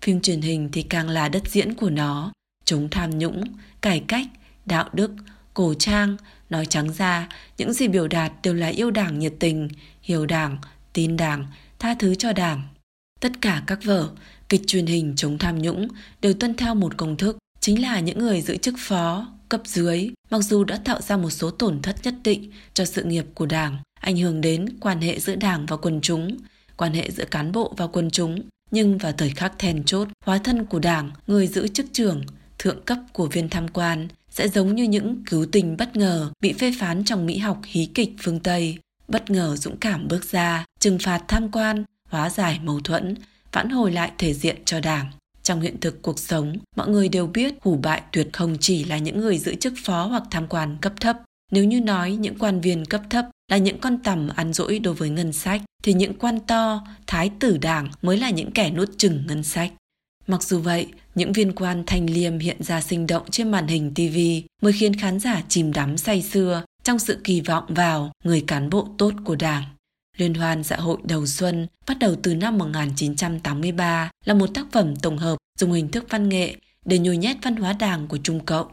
Phim truyền hình thì càng là đất diễn của nó, chống tham nhũng, cải cách, đạo đức, cổ trang, nói trắng ra, những gì biểu đạt đều là yêu đảng nhiệt tình, hiểu đảng, tin đảng, tha thứ cho đảng. Tất cả các vở, kịch truyền hình chống tham nhũng đều tuân theo một công thức, chính là những người giữ chức phó, cấp dưới, mặc dù đã tạo ra một số tổn thất nhất định cho sự nghiệp của đảng, ảnh hưởng đến quan hệ giữa đảng và quần chúng, quan hệ giữa cán bộ và quần chúng, nhưng vào thời khắc then chốt, hóa thân của đảng, người giữ chức trưởng, thượng cấp của viên tham quan sẽ giống như những cứu tình bất ngờ bị phê phán trong mỹ học hí kịch phương Tây, bất ngờ dũng cảm bước ra, trừng phạt tham quan, hóa giải mâu thuẫn, vãn hồi lại thể diện cho đảng. Trong hiện thực cuộc sống, mọi người đều biết hủ bại tuyệt không chỉ là những người giữ chức phó hoặc tham quan cấp thấp. Nếu như nói những quan viên cấp thấp là những con tầm ăn dỗi đối với ngân sách, thì những quan to, thái tử đảng mới là những kẻ nuốt chừng ngân sách. Mặc dù vậy, những viên quan thanh liêm hiện ra sinh động trên màn hình TV mới khiến khán giả chìm đắm say sưa trong sự kỳ vọng vào người cán bộ tốt của đảng. Liên hoan dạ hội đầu xuân bắt đầu từ năm 1983 là một tác phẩm tổng hợp dùng hình thức văn nghệ để nhồi nhét văn hóa đảng của Trung Cộng.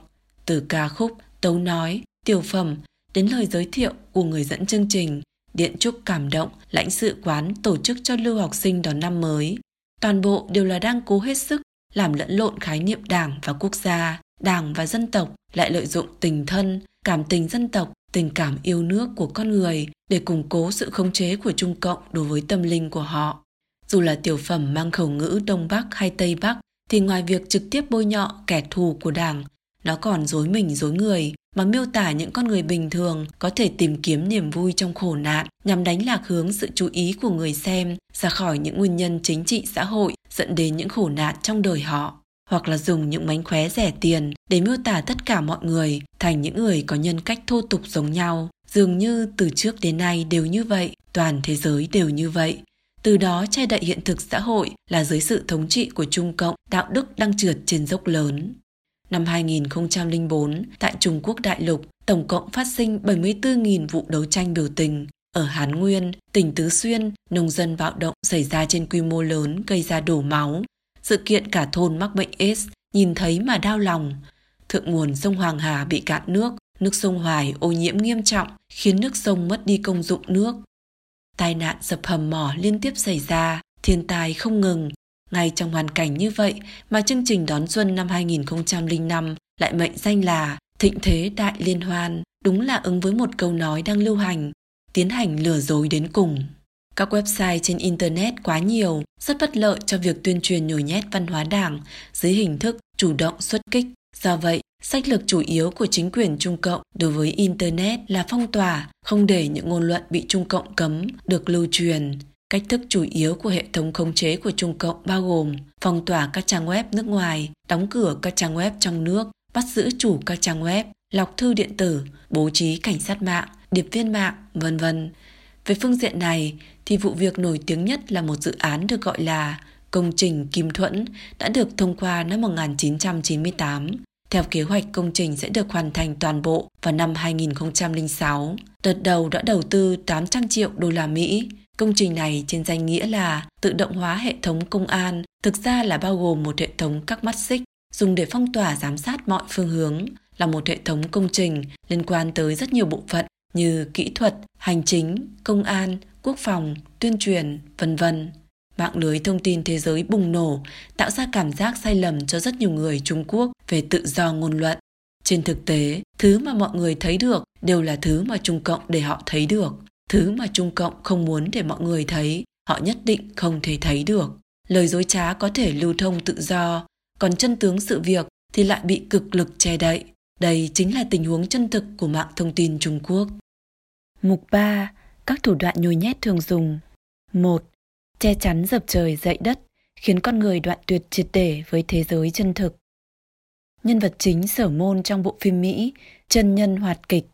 Từ ca khúc, tấu nói, tiểu phẩm đến lời giới thiệu của người dẫn chương trình, điện chúc cảm động, lãnh sự quán tổ chức cho lưu học sinh đón năm mới. Toàn bộ đều là đang cố hết sức làm lẫn lộn khái niệm đảng và quốc gia, đảng và dân tộc lại lợi dụng tình thân, cảm tình dân tộc, tình cảm yêu nước của con người để củng cố sự khống chế của Trung Cộng đối với tâm linh của họ. Dù là tiểu phẩm mang khẩu ngữ Đông Bắc hay Tây Bắc, thì ngoài việc trực tiếp bôi nhọ kẻ thù của đảng, nó còn dối mình dối người mà miêu tả những con người bình thường có thể tìm kiếm niềm vui trong khổ nạn nhằm đánh lạc hướng sự chú ý của người xem ra khỏi những nguyên nhân chính trị xã hội dẫn đến những khổ nạn trong đời họ hoặc là dùng những mánh khóe rẻ tiền để miêu tả tất cả mọi người thành những người có nhân cách thô tục giống nhau dường như từ trước đến nay đều như vậy toàn thế giới đều như vậy từ đó che đậy hiện thực xã hội là dưới sự thống trị của Trung Cộng, đạo đức đang trượt trên dốc lớn. Năm 2004, tại Trung Quốc đại lục, tổng cộng phát sinh 74.000 vụ đấu tranh biểu tình. Ở Hán Nguyên, tỉnh Tứ Xuyên, nông dân bạo động xảy ra trên quy mô lớn gây ra đổ máu. Sự kiện cả thôn mắc bệnh AIDS, nhìn thấy mà đau lòng. Thượng nguồn sông Hoàng Hà bị cạn nước, nước sông Hoài ô nhiễm nghiêm trọng, khiến nước sông mất đi công dụng nước. Tai nạn sập hầm mỏ liên tiếp xảy ra, thiên tai không ngừng, ngay trong hoàn cảnh như vậy mà chương trình đón xuân năm 2005 lại mệnh danh là Thịnh Thế Đại Liên Hoan, đúng là ứng với một câu nói đang lưu hành, tiến hành lừa dối đến cùng. Các website trên Internet quá nhiều, rất bất lợi cho việc tuyên truyền nhồi nhét văn hóa đảng dưới hình thức chủ động xuất kích. Do vậy, sách lược chủ yếu của chính quyền Trung Cộng đối với Internet là phong tỏa, không để những ngôn luận bị Trung Cộng cấm được lưu truyền. Cách thức chủ yếu của hệ thống khống chế của Trung Cộng bao gồm phong tỏa các trang web nước ngoài, đóng cửa các trang web trong nước, bắt giữ chủ các trang web, lọc thư điện tử, bố trí cảnh sát mạng, điệp viên mạng, vân vân. Về phương diện này thì vụ việc nổi tiếng nhất là một dự án được gọi là công trình Kim Thuẫn đã được thông qua năm 1998. Theo kế hoạch công trình sẽ được hoàn thành toàn bộ vào năm 2006. Đợt đầu đã đầu tư 800 triệu đô la Mỹ, Công trình này trên danh nghĩa là tự động hóa hệ thống công an, thực ra là bao gồm một hệ thống các mắt xích dùng để phong tỏa giám sát mọi phương hướng, là một hệ thống công trình liên quan tới rất nhiều bộ phận như kỹ thuật, hành chính, công an, quốc phòng, tuyên truyền, vân vân. Mạng lưới thông tin thế giới bùng nổ, tạo ra cảm giác sai lầm cho rất nhiều người Trung Quốc về tự do ngôn luận. Trên thực tế, thứ mà mọi người thấy được đều là thứ mà Trung Cộng để họ thấy được. Thứ mà Trung Cộng không muốn để mọi người thấy, họ nhất định không thể thấy được. Lời dối trá có thể lưu thông tự do, còn chân tướng sự việc thì lại bị cực lực che đậy. Đây chính là tình huống chân thực của mạng thông tin Trung Quốc. Mục 3. Các thủ đoạn nhồi nhét thường dùng 1. Che chắn dập trời dậy đất, khiến con người đoạn tuyệt triệt để với thế giới chân thực. Nhân vật chính sở môn trong bộ phim Mỹ, chân nhân hoạt kịch,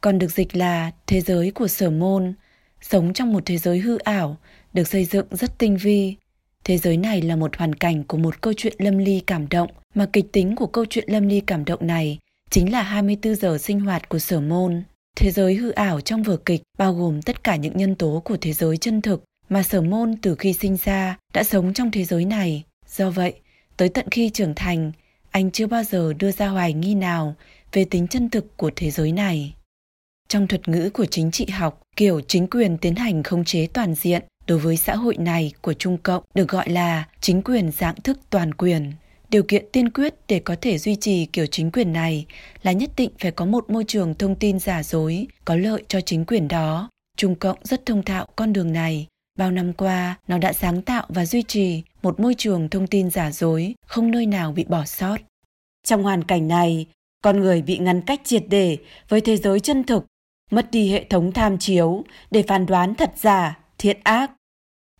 còn được dịch là thế giới của sở môn, sống trong một thế giới hư ảo, được xây dựng rất tinh vi. Thế giới này là một hoàn cảnh của một câu chuyện lâm ly cảm động, mà kịch tính của câu chuyện lâm ly cảm động này chính là 24 giờ sinh hoạt của sở môn. Thế giới hư ảo trong vở kịch bao gồm tất cả những nhân tố của thế giới chân thực mà sở môn từ khi sinh ra đã sống trong thế giới này. Do vậy, tới tận khi trưởng thành, anh chưa bao giờ đưa ra hoài nghi nào về tính chân thực của thế giới này. Trong thuật ngữ của chính trị học, kiểu chính quyền tiến hành khống chế toàn diện đối với xã hội này của Trung Cộng được gọi là chính quyền dạng thức toàn quyền. Điều kiện tiên quyết để có thể duy trì kiểu chính quyền này là nhất định phải có một môi trường thông tin giả dối có lợi cho chính quyền đó. Trung Cộng rất thông thạo con đường này. Bao năm qua, nó đã sáng tạo và duy trì một môi trường thông tin giả dối, không nơi nào bị bỏ sót. Trong hoàn cảnh này, con người bị ngăn cách triệt để với thế giới chân thực, mất đi hệ thống tham chiếu để phán đoán thật giả, thiện ác.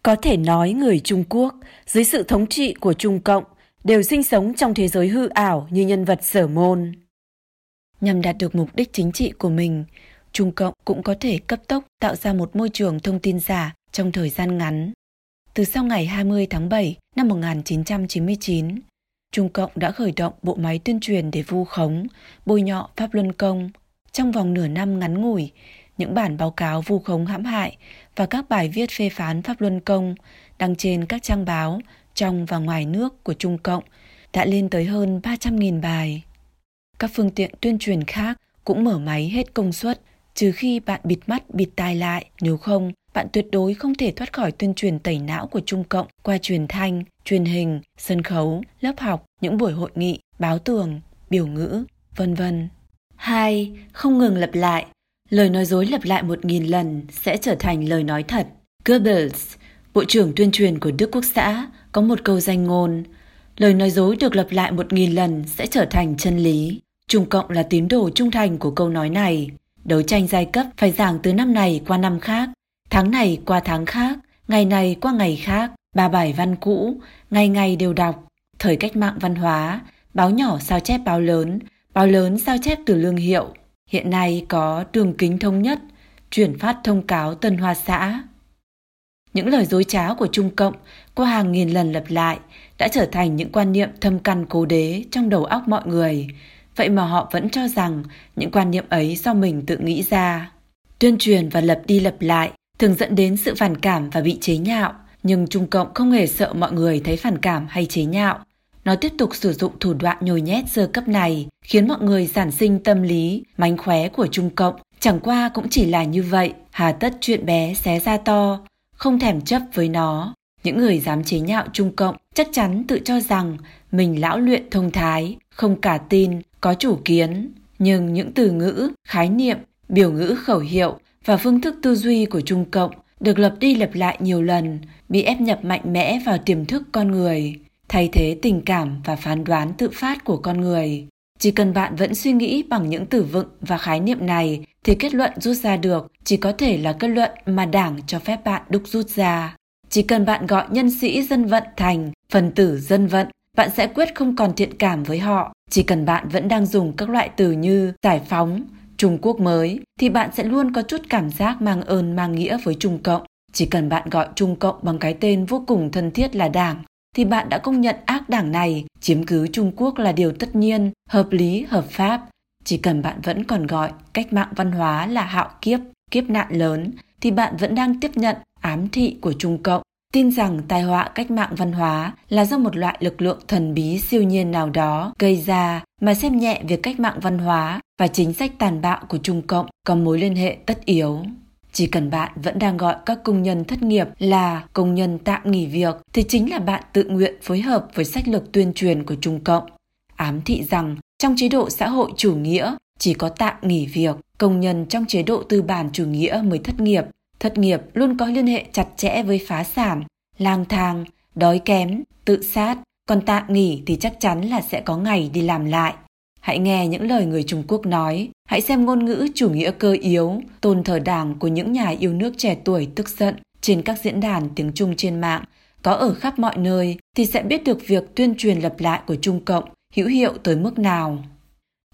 Có thể nói người Trung Quốc, dưới sự thống trị của Trung Cộng, đều sinh sống trong thế giới hư ảo như nhân vật sở môn. Nhằm đạt được mục đích chính trị của mình, Trung Cộng cũng có thể cấp tốc tạo ra một môi trường thông tin giả trong thời gian ngắn. Từ sau ngày 20 tháng 7 năm 1999, Trung Cộng đã khởi động bộ máy tuyên truyền để vu khống, bôi nhọ Pháp Luân Công. Trong vòng nửa năm ngắn ngủi, những bản báo cáo vu khống hãm hại và các bài viết phê phán Pháp Luân Công đăng trên các trang báo trong và ngoài nước của Trung Cộng đã lên tới hơn 300.000 bài. Các phương tiện tuyên truyền khác cũng mở máy hết công suất, trừ khi bạn bịt mắt bịt tai lại, nếu không, bạn tuyệt đối không thể thoát khỏi tuyên truyền tẩy não của Trung Cộng qua truyền thanh, truyền hình, sân khấu, lớp học, những buổi hội nghị, báo tường, biểu ngữ, vân vân. Hai, không ngừng lặp lại. Lời nói dối lặp lại một nghìn lần sẽ trở thành lời nói thật. Goebbels, Bộ trưởng tuyên truyền của Đức Quốc xã, có một câu danh ngôn. Lời nói dối được lặp lại một nghìn lần sẽ trở thành chân lý. Trung Cộng là tín đồ trung thành của câu nói này. Đấu tranh giai cấp phải giảng từ năm này qua năm khác, tháng này qua tháng khác, ngày này qua ngày khác, ba bài văn cũ, ngày ngày đều đọc. Thời cách mạng văn hóa, báo nhỏ sao chép báo lớn, báo lớn sao chép từ lương hiệu. Hiện nay có đường kính thống nhất, chuyển phát thông cáo Tân Hoa xã. Những lời dối trá của Trung Cộng qua hàng nghìn lần lặp lại đã trở thành những quan niệm thâm căn cố đế trong đầu óc mọi người, vậy mà họ vẫn cho rằng những quan niệm ấy do mình tự nghĩ ra. Tuyên truyền và lập đi lập lại thường dẫn đến sự phản cảm và bị chế nhạo, nhưng Trung Cộng không hề sợ mọi người thấy phản cảm hay chế nhạo. Nó tiếp tục sử dụng thủ đoạn nhồi nhét sơ cấp này, khiến mọi người sản sinh tâm lý, mánh khóe của Trung Cộng. Chẳng qua cũng chỉ là như vậy, hà tất chuyện bé xé ra to, không thèm chấp với nó. Những người dám chế nhạo Trung Cộng chắc chắn tự cho rằng mình lão luyện thông thái, không cả tin, có chủ kiến. Nhưng những từ ngữ, khái niệm, biểu ngữ khẩu hiệu và phương thức tư duy của Trung Cộng được lập đi lập lại nhiều lần, bị ép nhập mạnh mẽ vào tiềm thức con người, thay thế tình cảm và phán đoán tự phát của con người. Chỉ cần bạn vẫn suy nghĩ bằng những từ vựng và khái niệm này thì kết luận rút ra được chỉ có thể là kết luận mà Đảng cho phép bạn đúc rút ra. Chỉ cần bạn gọi nhân sĩ dân vận thành phần tử dân vận, bạn sẽ quyết không còn thiện cảm với họ. Chỉ cần bạn vẫn đang dùng các loại từ như giải phóng, Trung Quốc mới thì bạn sẽ luôn có chút cảm giác mang ơn mang nghĩa với Trung Cộng. Chỉ cần bạn gọi Trung Cộng bằng cái tên vô cùng thân thiết là Đảng thì bạn đã công nhận ác đảng này chiếm cứ Trung Quốc là điều tất nhiên, hợp lý, hợp pháp. Chỉ cần bạn vẫn còn gọi cách mạng văn hóa là hạo kiếp, kiếp nạn lớn thì bạn vẫn đang tiếp nhận ám thị của Trung Cộng tin rằng tai họa cách mạng văn hóa là do một loại lực lượng thần bí siêu nhiên nào đó gây ra mà xem nhẹ việc cách mạng văn hóa và chính sách tàn bạo của Trung Cộng có mối liên hệ tất yếu. Chỉ cần bạn vẫn đang gọi các công nhân thất nghiệp là công nhân tạm nghỉ việc thì chính là bạn tự nguyện phối hợp với sách lược tuyên truyền của Trung Cộng. Ám thị rằng trong chế độ xã hội chủ nghĩa chỉ có tạm nghỉ việc, công nhân trong chế độ tư bản chủ nghĩa mới thất nghiệp. Thất nghiệp luôn có liên hệ chặt chẽ với phá sản, lang thang, đói kém, tự sát, còn tạm nghỉ thì chắc chắn là sẽ có ngày đi làm lại. Hãy nghe những lời người Trung Quốc nói, hãy xem ngôn ngữ chủ nghĩa cơ yếu, tôn thờ đảng của những nhà yêu nước trẻ tuổi tức giận trên các diễn đàn tiếng Trung trên mạng, có ở khắp mọi nơi thì sẽ biết được việc tuyên truyền lập lại của Trung Cộng hữu hiệu tới mức nào.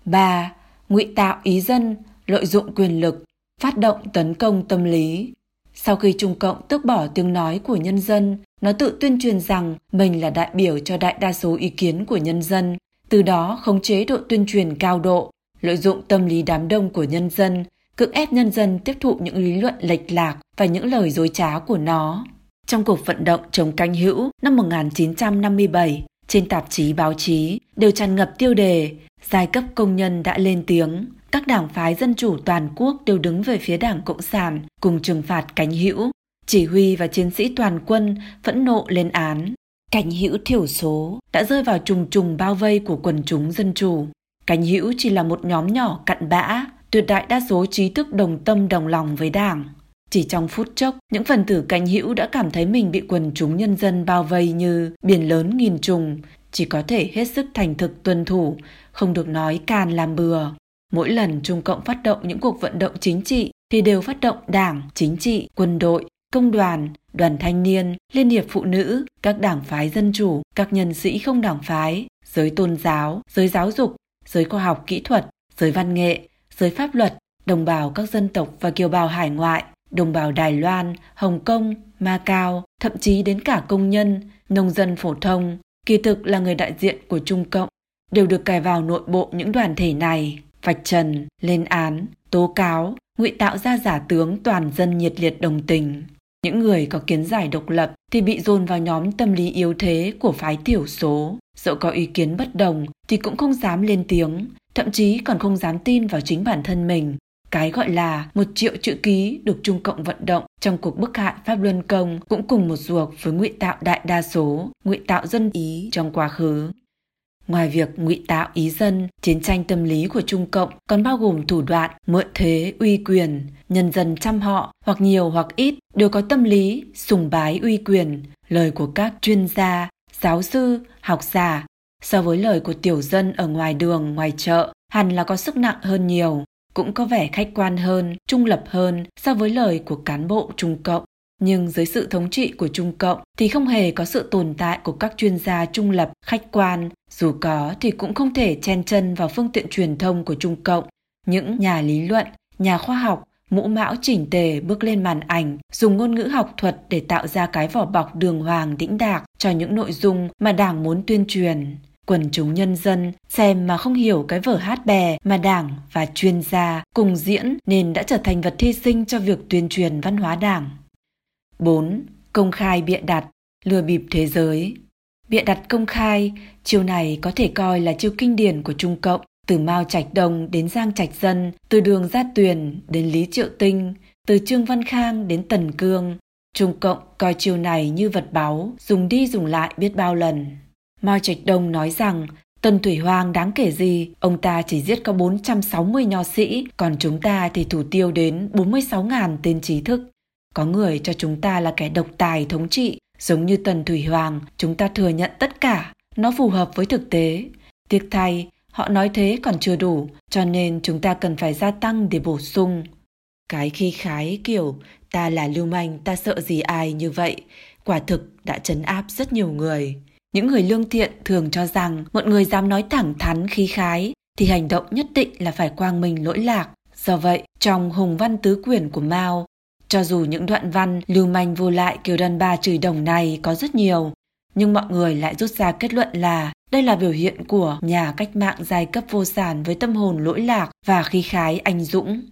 3. Ngụy tạo ý dân, lợi dụng quyền lực, phát động tấn công tâm lý. Sau khi Trung Cộng tước bỏ tiếng nói của nhân dân, nó tự tuyên truyền rằng mình là đại biểu cho đại đa số ý kiến của nhân dân, từ đó khống chế độ tuyên truyền cao độ, lợi dụng tâm lý đám đông của nhân dân, cưỡng ép nhân dân tiếp thụ những lý luận lệch lạc và những lời dối trá của nó. Trong cuộc vận động chống canh hữu năm 1957, trên tạp chí báo chí đều tràn ngập tiêu đề giai cấp công nhân đã lên tiếng, các đảng phái dân chủ toàn quốc đều đứng về phía Đảng Cộng sản cùng trừng phạt cánh hữu. Chỉ huy và chiến sĩ toàn quân phẫn nộ lên án. Cánh hữu thiểu số đã rơi vào trùng trùng bao vây của quần chúng dân chủ. Cánh hữu chỉ là một nhóm nhỏ cặn bã, tuyệt đại đa số trí thức đồng tâm đồng lòng với đảng. Chỉ trong phút chốc, những phần tử cánh hữu đã cảm thấy mình bị quần chúng nhân dân bao vây như biển lớn nghìn trùng, chỉ có thể hết sức thành thực tuân thủ, không được nói càn làm bừa. Mỗi lần Trung Cộng phát động những cuộc vận động chính trị thì đều phát động đảng, chính trị, quân đội, công đoàn, đoàn thanh niên, liên hiệp phụ nữ, các đảng phái dân chủ, các nhân sĩ không đảng phái, giới tôn giáo, giới giáo dục, giới khoa học kỹ thuật, giới văn nghệ, giới pháp luật, đồng bào các dân tộc và kiều bào hải ngoại, đồng bào Đài Loan, Hồng Kông, Macau, thậm chí đến cả công nhân, nông dân phổ thông, kỳ thực là người đại diện của Trung Cộng, đều được cài vào nội bộ những đoàn thể này, vạch trần, lên án, tố cáo, ngụy tạo ra giả tướng toàn dân nhiệt liệt đồng tình. Những người có kiến giải độc lập thì bị dồn vào nhóm tâm lý yếu thế của phái thiểu số, dẫu có ý kiến bất đồng thì cũng không dám lên tiếng, thậm chí còn không dám tin vào chính bản thân mình. Cái gọi là một triệu chữ ký được Trung Cộng vận động trong cuộc bức hại Pháp Luân Công cũng cùng một ruột với ngụy tạo đại đa số, ngụy tạo dân ý trong quá khứ. Ngoài việc ngụy tạo ý dân, chiến tranh tâm lý của Trung Cộng còn bao gồm thủ đoạn mượn thế uy quyền, nhân dân chăm họ hoặc nhiều hoặc ít đều có tâm lý sùng bái uy quyền, lời của các chuyên gia, giáo sư, học giả so với lời của tiểu dân ở ngoài đường, ngoài chợ hẳn là có sức nặng hơn nhiều, cũng có vẻ khách quan hơn, trung lập hơn so với lời của cán bộ Trung Cộng. Nhưng dưới sự thống trị của Trung Cộng thì không hề có sự tồn tại của các chuyên gia trung lập, khách quan, dù có thì cũng không thể chen chân vào phương tiện truyền thông của Trung Cộng. Những nhà lý luận, nhà khoa học, mũ mão chỉnh tề bước lên màn ảnh, dùng ngôn ngữ học thuật để tạo ra cái vỏ bọc đường hoàng đĩnh đạc cho những nội dung mà Đảng muốn tuyên truyền. Quần chúng nhân dân xem mà không hiểu cái vở hát bè mà Đảng và chuyên gia cùng diễn nên đã trở thành vật hy sinh cho việc tuyên truyền văn hóa Đảng. 4. Công khai bịa đặt, lừa bịp thế giới. Bịa đặt công khai, chiêu này có thể coi là chiêu kinh điển của Trung Cộng, từ Mao Trạch Đông đến Giang Trạch Dân, từ Đường Gia Tuyền đến Lý Triệu Tinh, từ Trương Văn Khang đến Tần Cương. Trung Cộng coi chiêu này như vật báu, dùng đi dùng lại biết bao lần. Mao Trạch Đông nói rằng Tần Thủy Hoàng đáng kể gì, ông ta chỉ giết có 460 nho sĩ, còn chúng ta thì thủ tiêu đến 46.000 tên trí thức. Có người cho chúng ta là kẻ độc tài thống trị, giống như Tần Thủy Hoàng, chúng ta thừa nhận tất cả, nó phù hợp với thực tế. Tiếc thay, họ nói thế còn chưa đủ, cho nên chúng ta cần phải gia tăng để bổ sung. Cái khi khái kiểu ta là lưu manh, ta sợ gì ai như vậy, quả thực đã chấn áp rất nhiều người. Những người lương thiện thường cho rằng một người dám nói thẳng thắn khí khái thì hành động nhất định là phải quang minh lỗi lạc. Do vậy, trong Hùng Văn Tứ Quyển của Mao, cho dù những đoạn văn lưu manh vô lại kiểu đàn bà chửi đồng này có rất nhiều, nhưng mọi người lại rút ra kết luận là đây là biểu hiện của nhà cách mạng giai cấp vô sản với tâm hồn lỗi lạc và khí khái anh dũng.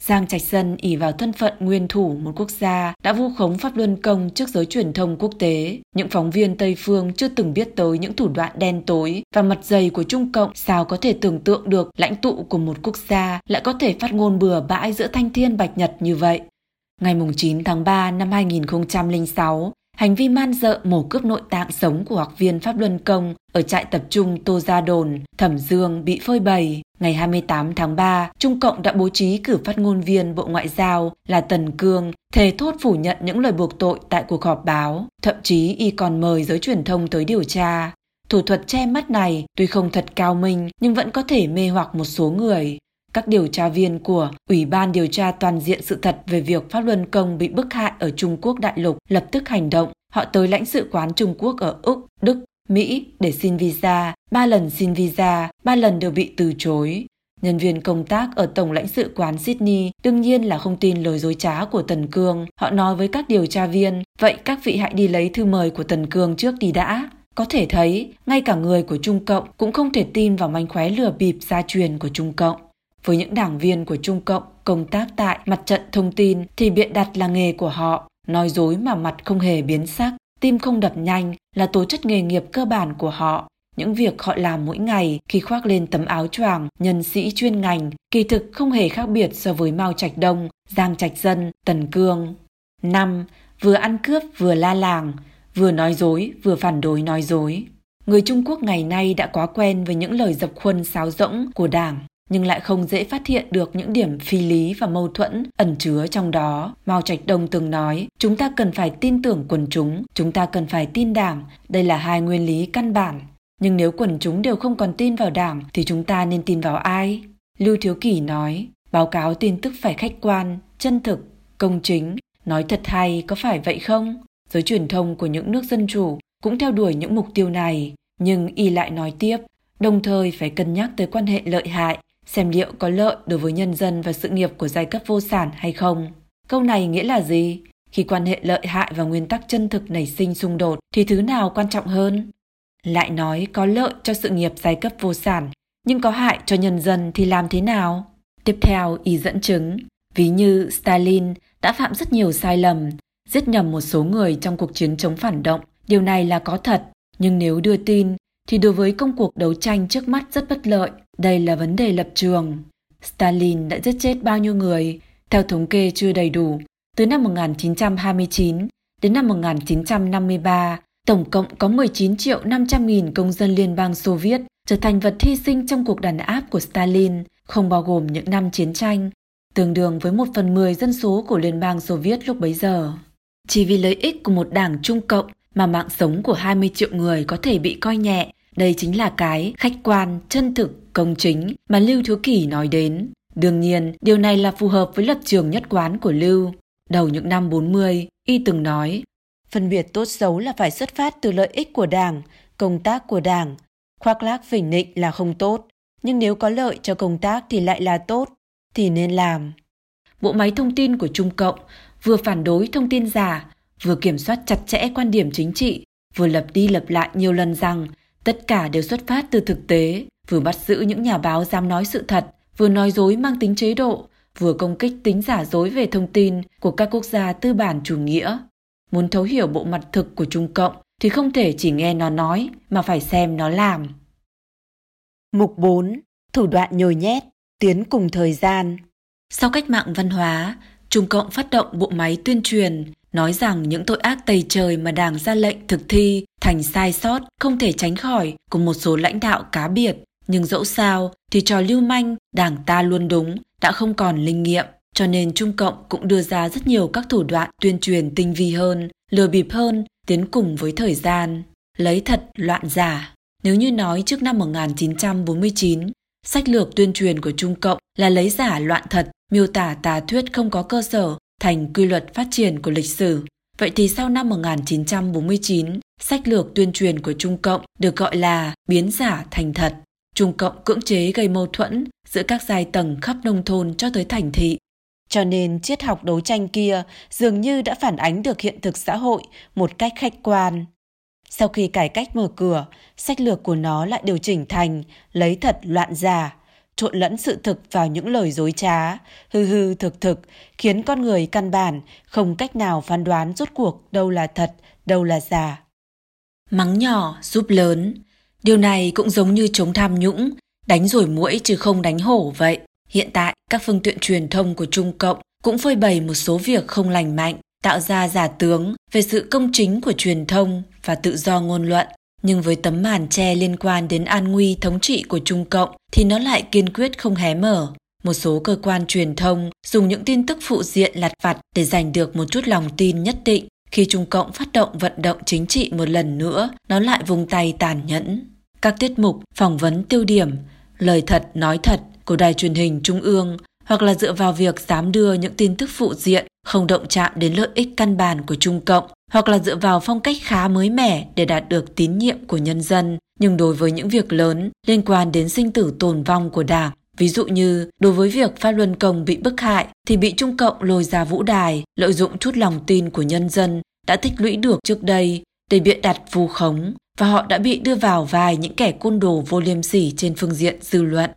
Giang Trạch Dân ỉ vào thân phận nguyên thủ một quốc gia đã vu khống Pháp Luân Công trước giới truyền thông quốc tế. Những phóng viên Tây Phương chưa từng biết tới những thủ đoạn đen tối và mặt dày của Trung Cộng sao có thể tưởng tượng được lãnh tụ của một quốc gia lại có thể phát ngôn bừa bãi giữa thanh thiên bạch nhật như vậy. Ngày 9 tháng 3 năm 2006, hành vi man dợ mổ cướp nội tạng sống của học viên Pháp Luân Công ở trại tập trung Tô Gia Đồn, Thẩm Dương bị phơi bày. Ngày 28 tháng 3, Trung Cộng đã bố trí cử phát ngôn viên Bộ Ngoại giao là Tần Cương thề thốt phủ nhận những lời buộc tội tại cuộc họp báo. Thậm chí y còn mời giới truyền thông tới điều tra. Thủ thuật che mắt này tuy không thật cao minh nhưng vẫn có thể mê hoặc một số người. Các điều tra viên của Ủy ban điều tra toàn diện sự thật về việc Pháp Luân Công bị bức hại ở Trung Quốc đại lục lập tức hành động. Họ tới lãnh sự quán Trung Quốc ở Úc, Đức, Mỹ để xin visa, ba lần xin visa, ba lần đều bị từ chối. Nhân viên công tác ở Tổng lãnh sự quán Sydney đương nhiên là không tin lời dối trá của Tần Cương. Họ nói với các điều tra viên, vậy các vị hãy đi lấy thư mời của Tần Cương trước đi đã. Có thể thấy, ngay cả người của Trung Cộng cũng không thể tin vào manh khóe lừa bịp gia truyền của Trung Cộng. Với những đảng viên của Trung Cộng công tác tại mặt trận thông tin thì biện đặt là nghề của họ, nói dối mà mặt không hề biến sắc, tim không đập nhanh là tố chất nghề nghiệp cơ bản của họ. Những việc họ làm mỗi ngày khi khoác lên tấm áo choàng nhân sĩ chuyên ngành kỳ thực không hề khác biệt so với Mao Trạch Đông, Giang Trạch Dân, Tần Cương. 5. Vừa ăn cướp vừa la làng, vừa nói dối vừa phản đối nói dối. Người Trung Quốc ngày nay đã quá quen với những lời dập khuôn sáo rỗng của Đảng nhưng lại không dễ phát hiện được những điểm phi lý và mâu thuẫn ẩn chứa trong đó. Mao Trạch Đông từng nói, chúng ta cần phải tin tưởng quần chúng, chúng ta cần phải tin đảng, đây là hai nguyên lý căn bản. Nhưng nếu quần chúng đều không còn tin vào đảng thì chúng ta nên tin vào ai? Lưu Thiếu Kỷ nói, báo cáo tin tức phải khách quan, chân thực, công chính, nói thật hay có phải vậy không? Giới truyền thông của những nước dân chủ cũng theo đuổi những mục tiêu này, nhưng y lại nói tiếp, đồng thời phải cân nhắc tới quan hệ lợi hại, xem liệu có lợi đối với nhân dân và sự nghiệp của giai cấp vô sản hay không. Câu này nghĩa là gì? Khi quan hệ lợi hại và nguyên tắc chân thực nảy sinh xung đột thì thứ nào quan trọng hơn? Lại nói có lợi cho sự nghiệp giai cấp vô sản, nhưng có hại cho nhân dân thì làm thế nào? Tiếp theo, y dẫn chứng, ví như Stalin đã phạm rất nhiều sai lầm, giết nhầm một số người trong cuộc chiến chống phản động. Điều này là có thật, nhưng nếu đưa tin thì đối với công cuộc đấu tranh trước mắt rất bất lợi. Đây là vấn đề lập trường. Stalin đã giết chết bao nhiêu người? Theo thống kê chưa đầy đủ, từ năm 1929 đến năm 1953, tổng cộng có 19 triệu 500 nghìn công dân Liên bang Xô Viết trở thành vật hy sinh trong cuộc đàn áp của Stalin, không bao gồm những năm chiến tranh, tương đương với một phần mười dân số của Liên bang Xô Viết lúc bấy giờ. Chỉ vì lợi ích của một đảng Trung Cộng mà mạng sống của 20 triệu người có thể bị coi nhẹ, đây chính là cái khách quan, chân thực, công chính mà Lưu Thứ Kỷ nói đến. Đương nhiên, điều này là phù hợp với lập trường nhất quán của Lưu. Đầu những năm 40, y từng nói, phân biệt tốt xấu là phải xuất phát từ lợi ích của đảng, công tác của đảng. Khoác lác phỉnh nịnh là không tốt, nhưng nếu có lợi cho công tác thì lại là tốt, thì nên làm. Bộ máy thông tin của Trung Cộng vừa phản đối thông tin giả, vừa kiểm soát chặt chẽ quan điểm chính trị, vừa lập đi lập lại nhiều lần rằng tất cả đều xuất phát từ thực tế, vừa bắt giữ những nhà báo dám nói sự thật, vừa nói dối mang tính chế độ, vừa công kích tính giả dối về thông tin của các quốc gia tư bản chủ nghĩa. Muốn thấu hiểu bộ mặt thực của Trung Cộng thì không thể chỉ nghe nó nói mà phải xem nó làm. Mục 4. Thủ đoạn nhồi nhét, tiến cùng thời gian. Sau cách mạng văn hóa, Trung Cộng phát động bộ máy tuyên truyền, nói rằng những tội ác tày trời mà Đảng ra lệnh thực thi thành sai sót không thể tránh khỏi của một số lãnh đạo cá biệt. Nhưng dẫu sao thì trò lưu manh, Đảng ta luôn đúng, đã không còn linh nghiệm. Cho nên Trung Cộng cũng đưa ra rất nhiều các thủ đoạn tuyên truyền tinh vi hơn, lừa bịp hơn, tiến cùng với thời gian. Lấy thật loạn giả. Nếu như nói trước năm 1949, sách lược tuyên truyền của Trung Cộng là lấy giả loạn thật, miêu tả tà thuyết không có cơ sở thành quy luật phát triển của lịch sử. Vậy thì sau năm 1949, sách lược tuyên truyền của Trung Cộng được gọi là biến giả thành thật. Trung Cộng cưỡng chế gây mâu thuẫn giữa các giai tầng khắp nông thôn cho tới thành thị. Cho nên triết học đấu tranh kia dường như đã phản ánh được hiện thực xã hội một cách khách quan. Sau khi cải cách mở cửa, sách lược của nó lại điều chỉnh thành lấy thật loạn giả, trộn lẫn sự thực vào những lời dối trá, hư hư thực thực, khiến con người căn bản không cách nào phán đoán rốt cuộc đâu là thật, đâu là giả. Mắng nhỏ giúp lớn, điều này cũng giống như chống tham nhũng, đánh rồi mũi chứ không đánh hổ vậy. Hiện tại, các phương tiện truyền thông của Trung Cộng cũng phơi bày một số việc không lành mạnh, tạo ra giả tướng về sự công chính của truyền thông và tự do ngôn luận. Nhưng với tấm màn che liên quan đến an nguy thống trị của Trung Cộng thì nó lại kiên quyết không hé mở. Một số cơ quan truyền thông dùng những tin tức phụ diện lặt vặt để giành được một chút lòng tin nhất định. Khi Trung Cộng phát động vận động chính trị một lần nữa, nó lại vùng tay tàn nhẫn. Các tiết mục, phỏng vấn tiêu điểm, lời thật nói thật của đài truyền hình trung ương hoặc là dựa vào việc dám đưa những tin tức phụ diện không động chạm đến lợi ích căn bản của Trung Cộng hoặc là dựa vào phong cách khá mới mẻ để đạt được tín nhiệm của nhân dân. Nhưng đối với những việc lớn liên quan đến sinh tử tồn vong của Đảng, ví dụ như đối với việc pha Luân Công bị bức hại thì bị Trung Cộng lôi ra vũ đài, lợi dụng chút lòng tin của nhân dân đã tích lũy được trước đây để biện đặt vu khống và họ đã bị đưa vào vài những kẻ côn đồ vô liêm sỉ trên phương diện dư luận.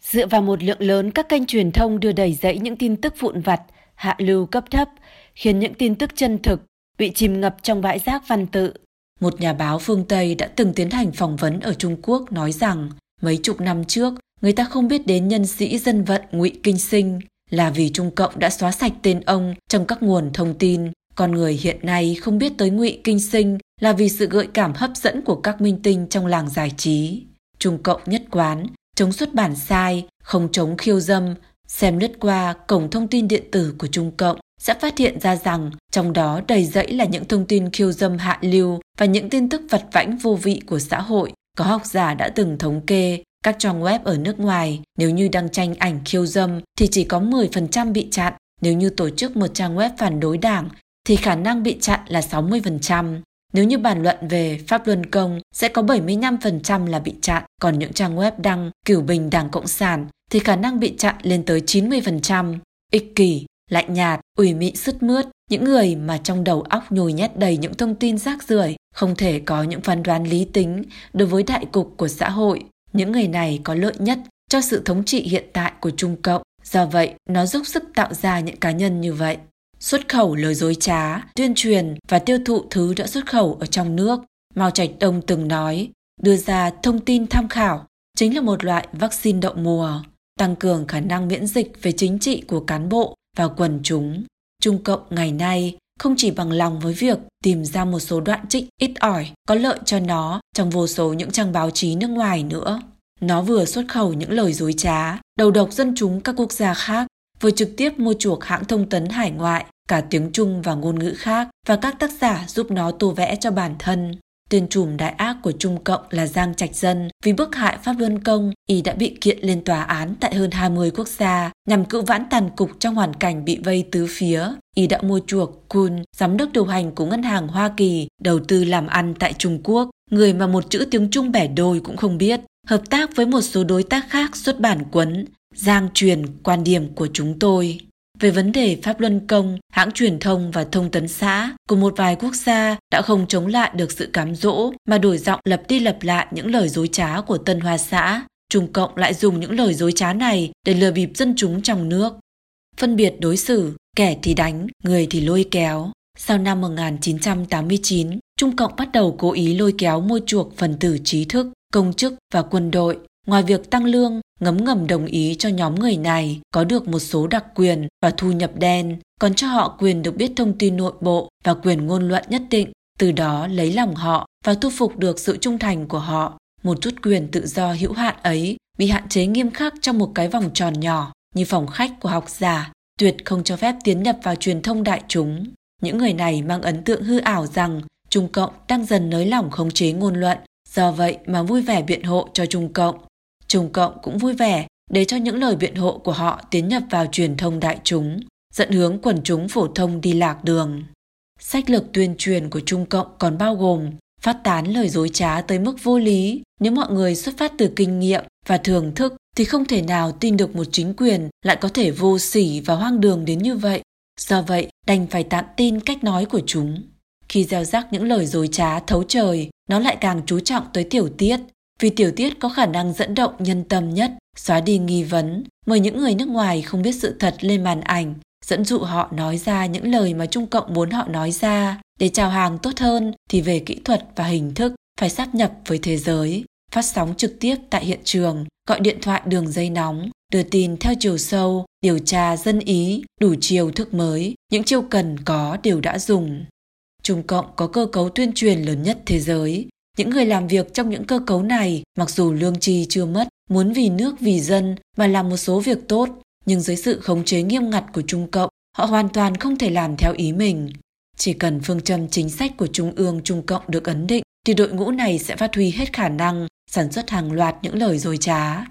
Dựa vào một lượng lớn các kênh truyền thông đưa đầy dẫy những tin tức vụn vặt, hạ lưu cấp thấp, khiến những tin tức chân thực bị chìm ngập trong bãi rác văn tự. Một nhà báo phương Tây đã từng tiến hành phỏng vấn ở Trung Quốc nói rằng mấy chục năm trước người ta không biết đến nhân sĩ dân vận ngụy Kinh Sinh là vì Trung Cộng đã xóa sạch tên ông trong các nguồn thông tin. Con người hiện nay không biết tới ngụy Kinh Sinh là vì sự gợi cảm hấp dẫn của các minh tinh trong làng giải trí. Trung Cộng nhất quán chống xuất bản sai, không chống khiêu dâm, xem lướt qua cổng thông tin điện tử của Trung Cộng sẽ phát hiện ra rằng trong đó đầy rẫy là những thông tin khiêu dâm hạ lưu và những tin tức vặt vãnh vô vị của xã hội. Có học giả đã từng thống kê các trang web ở nước ngoài nếu như đăng tranh ảnh khiêu dâm thì chỉ có 10% bị chặn. Nếu như tổ chức một trang web phản đối đảng thì khả năng bị chặn là 60%. Nếu như bàn luận về pháp luân công sẽ có 75% là bị chặn, còn những trang web đăng cửu bình Đảng Cộng sản thì khả năng bị chặn lên tới 90%. Ích kỷ, lạnh nhạt, ủy mị sứt mướt, những người mà trong đầu óc nhồi nhét đầy những thông tin rác rưởi, không thể có những phán đoán lý tính đối với đại cục của xã hội. Những người này có lợi nhất cho sự thống trị hiện tại của Trung Cộng, do vậy nó giúp sức tạo ra những cá nhân như vậy. Xuất khẩu lời dối trá, tuyên truyền và tiêu thụ thứ đã xuất khẩu ở trong nước. Mao Trạch Đông từng nói, đưa ra thông tin tham khảo chính là một loại vaccine đậu mùa, tăng cường khả năng miễn dịch về chính trị của cán bộ và quần chúng. Trung Cộng ngày nay không chỉ bằng lòng với việc tìm ra một số đoạn trích ít ỏi có lợi cho nó trong vô số những trang báo chí nước ngoài nữa. Nó vừa xuất khẩu những lời dối trá, đầu độc dân chúng các quốc gia khác, vừa trực tiếp mua chuộc hãng thông tấn hải ngoại, cả tiếng Trung và ngôn ngữ khác và các tác giả giúp nó tô vẽ cho bản thân. Tên trùm đại ác của Trung Cộng là Giang Trạch Dân vì bức hại Pháp Luân Công, y đã bị kiện lên tòa án tại hơn 20 quốc gia nhằm cự vãn tàn cục trong hoàn cảnh bị vây tứ phía. Y đã mua chuộc Kun, giám đốc điều hành của ngân hàng Hoa Kỳ, đầu tư làm ăn tại Trung Quốc, người mà một chữ tiếng Trung bẻ đôi cũng không biết, hợp tác với một số đối tác khác xuất bản quấn, giang truyền quan điểm của chúng tôi. Về vấn đề Pháp Luân Công, hãng truyền thông và thông tấn xã của một vài quốc gia đã không chống lại được sự cám dỗ mà đổi giọng lập đi lập lại những lời dối trá của Tân Hoa xã. Trung Cộng lại dùng những lời dối trá này để lừa bịp dân chúng trong nước. Phân biệt đối xử, kẻ thì đánh, người thì lôi kéo. Sau năm 1989, Trung Cộng bắt đầu cố ý lôi kéo mua chuộc phần tử trí thức, công chức và quân đội. Ngoài việc tăng lương, ngấm ngầm đồng ý cho nhóm người này có được một số đặc quyền và thu nhập đen, còn cho họ quyền được biết thông tin nội bộ và quyền ngôn luận nhất định, từ đó lấy lòng họ và thu phục được sự trung thành của họ. Một chút quyền tự do hữu hạn ấy bị hạn chế nghiêm khắc trong một cái vòng tròn nhỏ như phòng khách của học giả, tuyệt không cho phép tiến nhập vào truyền thông đại chúng. Những người này mang ấn tượng hư ảo rằng Trung Cộng đang dần nới lỏng khống chế ngôn luận, do vậy mà vui vẻ biện hộ cho Trung Cộng Trung Cộng cũng vui vẻ để cho những lời biện hộ của họ tiến nhập vào truyền thông đại chúng, dẫn hướng quần chúng phổ thông đi lạc đường. Sách lược tuyên truyền của Trung Cộng còn bao gồm phát tán lời dối trá tới mức vô lý. Nếu mọi người xuất phát từ kinh nghiệm và thưởng thức thì không thể nào tin được một chính quyền lại có thể vô sỉ và hoang đường đến như vậy. Do vậy, đành phải tạm tin cách nói của chúng. Khi gieo rắc những lời dối trá thấu trời, nó lại càng chú trọng tới tiểu tiết, vì tiểu tiết có khả năng dẫn động nhân tâm nhất, xóa đi nghi vấn, mời những người nước ngoài không biết sự thật lên màn ảnh, dẫn dụ họ nói ra những lời mà Trung Cộng muốn họ nói ra. Để chào hàng tốt hơn thì về kỹ thuật và hình thức phải sáp nhập với thế giới, phát sóng trực tiếp tại hiện trường, gọi điện thoại đường dây nóng, đưa tin theo chiều sâu, điều tra dân ý, đủ chiều thức mới, những chiêu cần có đều đã dùng. Trung Cộng có cơ cấu tuyên truyền lớn nhất thế giới, những người làm việc trong những cơ cấu này, mặc dù lương tri chưa mất, muốn vì nước vì dân mà làm một số việc tốt, nhưng dưới sự khống chế nghiêm ngặt của Trung Cộng, họ hoàn toàn không thể làm theo ý mình. Chỉ cần phương châm chính sách của Trung ương Trung Cộng được ấn định, thì đội ngũ này sẽ phát huy hết khả năng sản xuất hàng loạt những lời dối trá.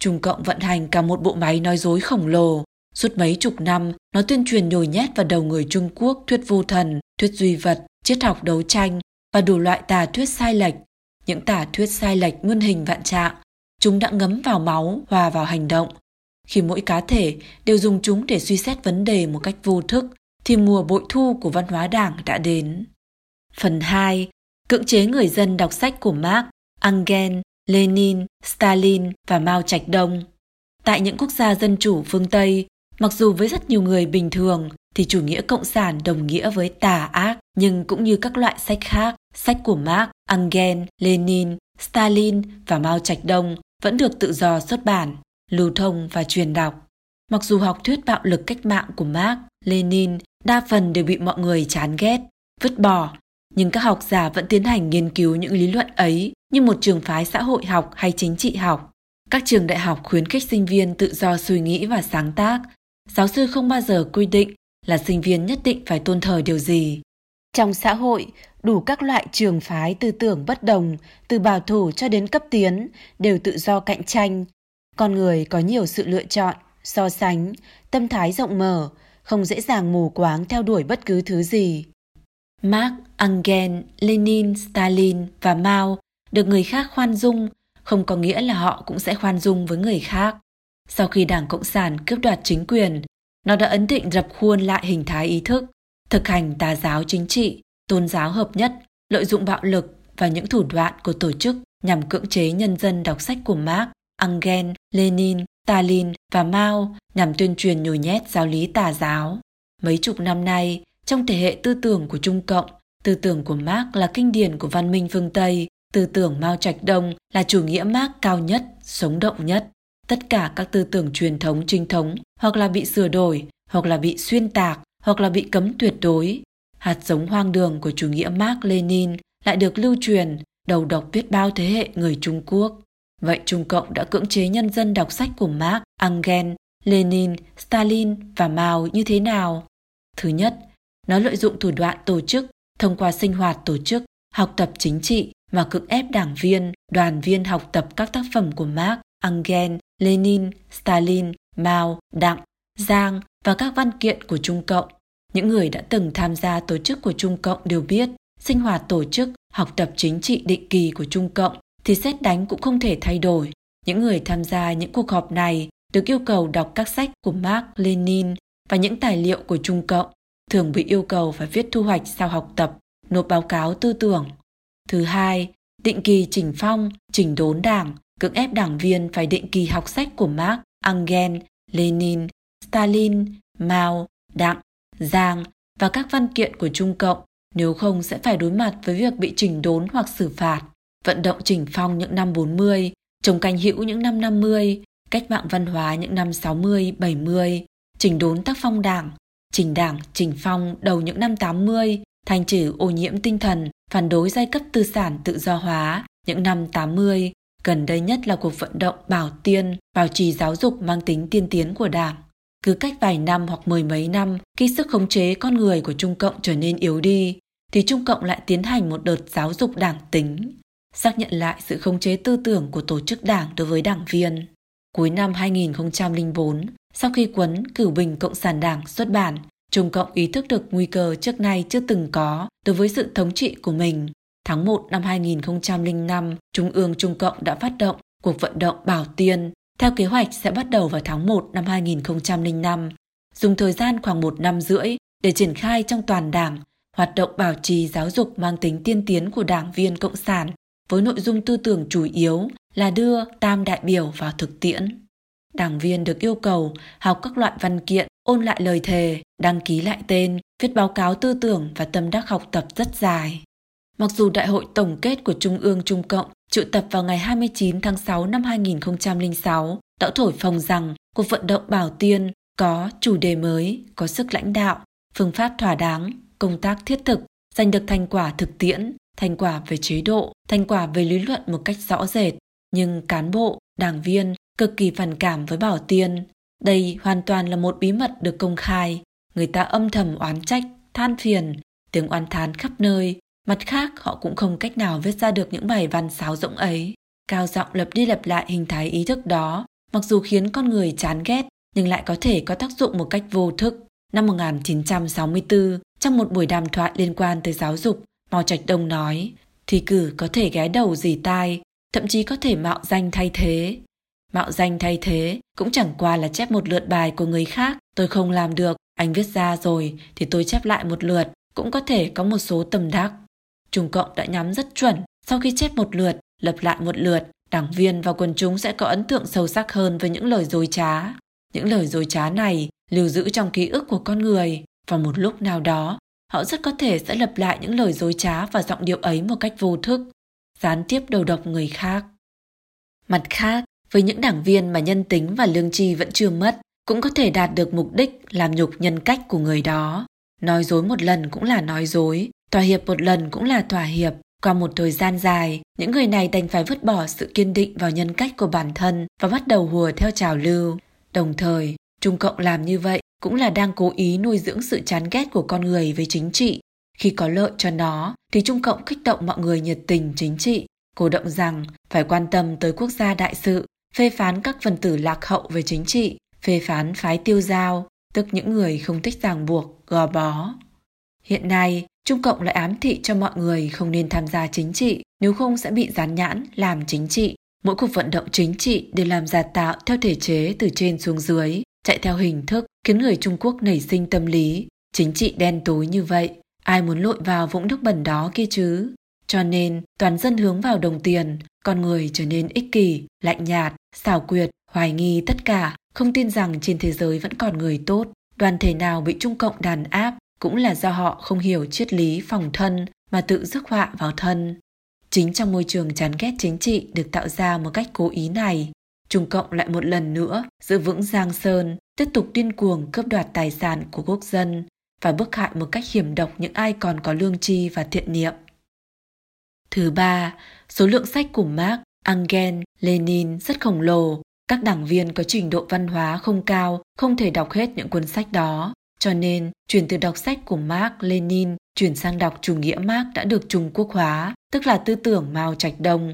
Trung Cộng vận hành cả một bộ máy nói dối khổng lồ. Suốt mấy chục năm, nó tuyên truyền nhồi nhét vào đầu người Trung Quốc thuyết vô thần, thuyết duy vật, triết học đấu tranh và đủ loại tà thuyết sai lệch. Những tà thuyết sai lệch muôn hình vạn trạng, chúng đã ngấm vào máu, hòa vào hành động. Khi mỗi cá thể đều dùng chúng để suy xét vấn đề một cách vô thức, thì mùa bội thu của văn hóa đảng đã đến. Phần 2. Cưỡng chế người dân đọc sách của Marx, Engel, Lenin, Stalin và Mao Trạch Đông. Tại những quốc gia dân chủ phương Tây, mặc dù với rất nhiều người bình thường thì chủ nghĩa cộng sản đồng nghĩa với tà ác, nhưng cũng như các loại sách khác, sách của Marx, Engel, Lenin, Stalin và Mao Trạch Đông vẫn được tự do xuất bản, lưu thông và truyền đọc. Mặc dù học thuyết bạo lực cách mạng của Marx, Lenin đa phần đều bị mọi người chán ghét, vứt bỏ, nhưng các học giả vẫn tiến hành nghiên cứu những lý luận ấy như một trường phái xã hội học hay chính trị học. Các trường đại học khuyến khích sinh viên tự do suy nghĩ và sáng tác. Giáo sư không bao giờ quy định là sinh viên nhất định phải tôn thờ điều gì. Trong xã hội, đủ các loại trường phái tư tưởng bất đồng, từ bảo thủ cho đến cấp tiến, đều tự do cạnh tranh. Con người có nhiều sự lựa chọn, so sánh, tâm thái rộng mở, không dễ dàng mù quáng theo đuổi bất cứ thứ gì. Marx, engel Lenin, Stalin và Mao được người khác khoan dung không có nghĩa là họ cũng sẽ khoan dung với người khác. Sau khi Đảng Cộng sản cướp đoạt chính quyền, nó đã ấn định dập khuôn lại hình thái ý thức, thực hành tà giáo chính trị, tôn giáo hợp nhất, lợi dụng bạo lực và những thủ đoạn của tổ chức nhằm cưỡng chế nhân dân đọc sách của Marx, Engel, Lenin, Stalin và Mao nhằm tuyên truyền nhồi nhét giáo lý tà giáo. Mấy chục năm nay, trong thể hệ tư tưởng của Trung Cộng, tư tưởng của Marx là kinh điển của văn minh phương Tây, tư tưởng Mao Trạch Đông là chủ nghĩa Marx cao nhất, sống động nhất. Tất cả các tư tưởng truyền thống trinh thống hoặc là bị sửa đổi, hoặc là bị xuyên tạc, hoặc là bị cấm tuyệt đối. Hạt giống hoang đường của chủ nghĩa Marx Lenin lại được lưu truyền, đầu độc biết bao thế hệ người Trung Quốc. Vậy Trung Cộng đã cưỡng chế nhân dân đọc sách của Marx, Engels, Lenin, Stalin và Mao như thế nào? Thứ nhất, nó lợi dụng thủ đoạn tổ chức thông qua sinh hoạt tổ chức, học tập chính trị mà cưỡng ép đảng viên, đoàn viên học tập các tác phẩm của Marx, Engels, Lenin, Stalin, Mao, Đặng, Giang và các văn kiện của Trung Cộng. Những người đã từng tham gia tổ chức của Trung Cộng đều biết, sinh hoạt tổ chức, học tập chính trị định kỳ của Trung Cộng thì xét đánh cũng không thể thay đổi. Những người tham gia những cuộc họp này được yêu cầu đọc các sách của Marx, Lenin và những tài liệu của Trung Cộng, thường bị yêu cầu phải viết thu hoạch sau học tập, nộp báo cáo tư tưởng. Thứ hai, định kỳ chỉnh phong, chỉnh đốn đảng, cưỡng ép đảng viên phải định kỳ học sách của Marx, Engels, Lenin, Stalin, Mao, Đặng, Giang và các văn kiện của Trung Cộng, nếu không sẽ phải đối mặt với việc bị chỉnh đốn hoặc xử phạt. Vận động chỉnh phong những năm 40, trồng canh hữu những năm 50, cách mạng văn hóa những năm 60, 70, chỉnh đốn tác phong đảng, chỉnh đảng, chỉnh phong đầu những năm 80, thanh trừ ô nhiễm tinh thần, phản đối giai cấp tư sản tự do hóa những năm 80, gần đây nhất là cuộc vận động bảo tiên, bảo trì giáo dục mang tính tiên tiến của Đảng. Cứ cách vài năm hoặc mười mấy năm, khi sức khống chế con người của Trung Cộng trở nên yếu đi, thì Trung Cộng lại tiến hành một đợt giáo dục đảng tính, xác nhận lại sự khống chế tư tưởng của tổ chức đảng đối với đảng viên. Cuối năm 2004, sau khi cuốn Cửu Bình Cộng sản Đảng xuất bản, Trung Cộng ý thức được nguy cơ trước nay chưa từng có đối với sự thống trị của mình. Tháng 1 năm 2005, Trung ương Trung Cộng đã phát động cuộc vận động Bảo Tiên, theo kế hoạch sẽ bắt đầu vào tháng 1 năm 2005, dùng thời gian khoảng một năm rưỡi để triển khai trong toàn đảng hoạt động bảo trì giáo dục mang tính tiên tiến của đảng viên Cộng sản với nội dung tư tưởng chủ yếu là đưa tam đại biểu vào thực tiễn. Đảng viên được yêu cầu học các loại văn kiện, ôn lại lời thề, đăng ký lại tên, viết báo cáo tư tưởng và tâm đắc học tập rất dài. Mặc dù đại hội tổng kết của Trung ương Trung Cộng triệu tập vào ngày 29 tháng 6 năm 2006 đã thổi phồng rằng cuộc vận động Bảo Tiên có chủ đề mới, có sức lãnh đạo, phương pháp thỏa đáng, công tác thiết thực, giành được thành quả thực tiễn, thành quả về chế độ, thành quả về lý luận một cách rõ rệt. Nhưng cán bộ, đảng viên cực kỳ phản cảm với Bảo Tiên. Đây hoàn toàn là một bí mật được công khai. Người ta âm thầm oán trách, than phiền, tiếng oán thán khắp nơi. Mặt khác, họ cũng không cách nào viết ra được những bài văn sáo rỗng ấy. Cao giọng lập đi lặp lại hình thái ý thức đó, mặc dù khiến con người chán ghét, nhưng lại có thể có tác dụng một cách vô thức. Năm 1964, trong một buổi đàm thoại liên quan tới giáo dục, Mao Trạch Đông nói, thi cử có thể ghé đầu dì tai, thậm chí có thể mạo danh thay thế. Mạo danh thay thế cũng chẳng qua là chép một lượt bài của người khác, tôi không làm được, anh viết ra rồi thì tôi chép lại một lượt, cũng có thể có một số tầm đắc. Trung Cộng đã nhắm rất chuẩn, sau khi chép một lượt, lập lại một lượt, đảng viên và quần chúng sẽ có ấn tượng sâu sắc hơn với những lời dối trá. Những lời dối trá này lưu giữ trong ký ức của con người, và một lúc nào đó, họ rất có thể sẽ lặp lại những lời dối trá và giọng điệu ấy một cách vô thức, gián tiếp đầu độc người khác. Mặt khác, với những đảng viên mà nhân tính và lương tri vẫn chưa mất, cũng có thể đạt được mục đích làm nhục nhân cách của người đó. Nói dối một lần cũng là nói dối, thỏa hiệp một lần cũng là thỏa hiệp, Qua một thời gian dài, những người này đành phải vứt bỏ sự kiên định vào nhân cách của bản thân và bắt đầu hùa theo trào lưu. Đồng thời, Trung Cộng làm như vậy cũng là đang cố ý nuôi dưỡng sự chán ghét của con người với chính trị. Khi có lợi cho nó, thì Trung Cộng kích động mọi người nhiệt tình chính trị, cổ động rằng phải quan tâm tới quốc gia đại sự, phê phán các phần tử lạc hậu về chính trị, phê phán phái tiêu giao, tức những người không thích ràng buộc, gò bó. Hiện nay, Trung Cộng lại ám thị cho mọi người không nên tham gia chính trị, nếu không sẽ bị dán nhãn làm chính trị. Mỗi cuộc vận động chính trị đều làm giả tạo theo thể chế từ trên xuống dưới, chạy theo hình thức, khiến người Trung Quốc nảy sinh tâm lý. Chính trị đen tối như vậy, ai muốn lội vào vũng nước bẩn đó kia chứ? Cho nên, toàn dân hướng vào đồng tiền, con người trở nên ích kỷ, lạnh nhạt, xảo quyệt, hoài nghi tất cả, không tin rằng trên thế giới vẫn còn người tốt. Đoàn thể nào bị Trung Cộng đàn áp cũng là do họ không hiểu triết lý phòng thân mà tự rước họa vào thân. Chính trong môi trường chán ghét chính trị được tạo ra một cách cố ý này, Trung Cộng lại một lần nữa giữ vững Giang Sơn, tiếp tục điên cuồng cướp đoạt tài sản của quốc dân và bức hại một cách hiểm độc những ai còn có lương tri và thiện niệm. Thứ ba, số lượng sách của Marx, Engel, Lenin rất khổng lồ. Các đảng viên có trình độ văn hóa không cao, không thể đọc hết những cuốn sách đó. Cho nên, chuyển từ đọc sách của Marx, Lenin chuyển sang đọc chủ nghĩa Marx đã được Trung Quốc hóa, tức là tư tưởng Mao Trạch Đông.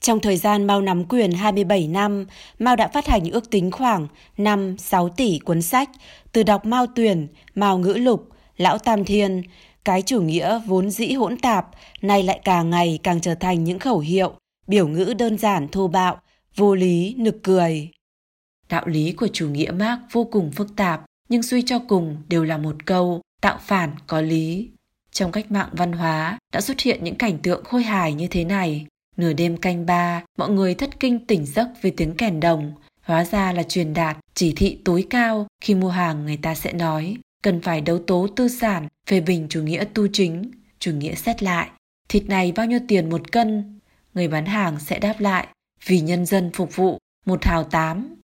Trong thời gian Mao nắm quyền 27 năm, Mao đã phát hành ước tính khoảng 5-6 tỷ cuốn sách, từ đọc Mao Tuyển, Mao Ngữ Lục, Lão Tam Thiên, cái chủ nghĩa vốn dĩ hỗn tạp, nay lại càng ngày càng trở thành những khẩu hiệu, biểu ngữ đơn giản thô bạo, vô lý, nực cười. Đạo lý của chủ nghĩa Marx vô cùng phức tạp, nhưng suy cho cùng đều là một câu, tạo phản có lý. Trong cách mạng văn hóa đã xuất hiện những cảnh tượng khôi hài như thế này. Nửa đêm canh ba, mọi người thất kinh tỉnh giấc vì tiếng kèn đồng. Hóa ra là truyền đạt chỉ thị tối cao khi mua hàng người ta sẽ nói cần phải đấu tố tư sản, phê bình chủ nghĩa tu chính, chủ nghĩa xét lại. Thịt này bao nhiêu tiền một cân? Người bán hàng sẽ đáp lại, vì nhân dân phục vụ, một hào tám.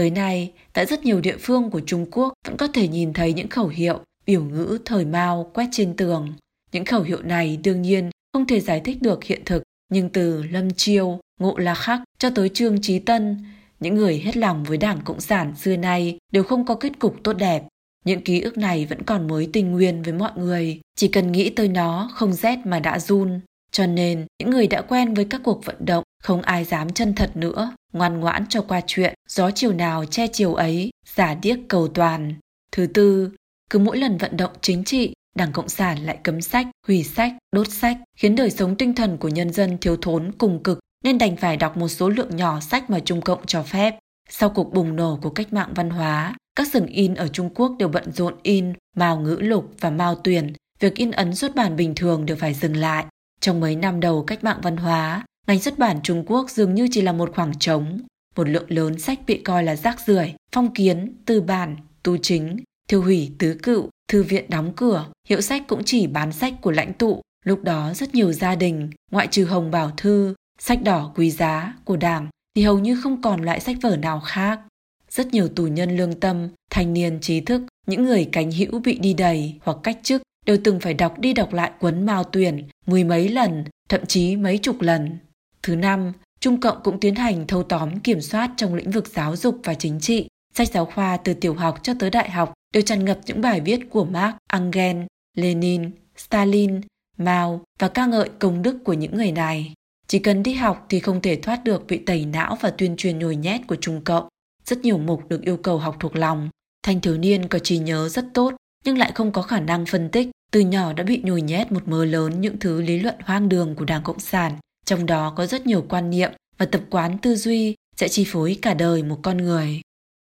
Tới nay, tại rất nhiều địa phương của Trung Quốc vẫn có thể nhìn thấy những khẩu hiệu, biểu ngữ thời Mao quét trên tường. Những khẩu hiệu này đương nhiên không thể giải thích được hiện thực, nhưng từ Lâm Chiêu, Ngộ La Khắc cho tới Trương Trí Tân, những người hết lòng với Đảng Cộng sản xưa nay đều không có kết cục tốt đẹp. Những ký ức này vẫn còn mới tình nguyên với mọi người, chỉ cần nghĩ tới nó không rét mà đã run. Cho nên, những người đã quen với các cuộc vận động, không ai dám chân thật nữa, ngoan ngoãn cho qua chuyện, gió chiều nào che chiều ấy, giả điếc cầu toàn. Thứ tư, cứ mỗi lần vận động chính trị, Đảng Cộng sản lại cấm sách, hủy sách, đốt sách, khiến đời sống tinh thần của nhân dân thiếu thốn cùng cực, nên đành phải đọc một số lượng nhỏ sách mà Trung Cộng cho phép. Sau cuộc bùng nổ của cách mạng văn hóa, các xưởng in ở Trung Quốc đều bận rộn in Mao ngữ lục và Mao tuyển, việc in ấn xuất bản bình thường đều phải dừng lại. Trong mấy năm đầu cách mạng văn hóa, ngành xuất bản Trung Quốc dường như chỉ là một khoảng trống. Một lượng lớn sách bị coi là rác rưởi, phong kiến, tư bản, tu chính, thiêu hủy tứ cựu, thư viện đóng cửa, hiệu sách cũng chỉ bán sách của lãnh tụ. Lúc đó rất nhiều gia đình, ngoại trừ Hồng Bảo Thư, sách đỏ quý giá của Đảng thì hầu như không còn loại sách vở nào khác. Rất nhiều tù nhân lương tâm, thanh niên trí thức, những người cánh hữu bị đi đầy hoặc cách chức đều từng phải đọc đi đọc lại cuốn Mao Tuyển mười mấy lần, thậm chí mấy chục lần. Thứ năm, Trung Cộng cũng tiến hành thâu tóm kiểm soát trong lĩnh vực giáo dục và chính trị. Sách giáo khoa từ tiểu học cho tới đại học đều tràn ngập những bài viết của Marx, Engel, Lenin, Stalin, Mao và ca ngợi công đức của những người này. Chỉ cần đi học thì không thể thoát được bị tẩy não và tuyên truyền nhồi nhét của Trung Cộng. Rất nhiều mục được yêu cầu học thuộc lòng. Thanh thiếu niên có trí nhớ rất tốt nhưng lại không có khả năng phân tích. Từ nhỏ đã bị nhồi nhét một mớ lớn những thứ lý luận hoang đường của Đảng Cộng sản. Trong đó có rất nhiều quan niệm và tập quán tư duy sẽ chi phối cả đời một con người.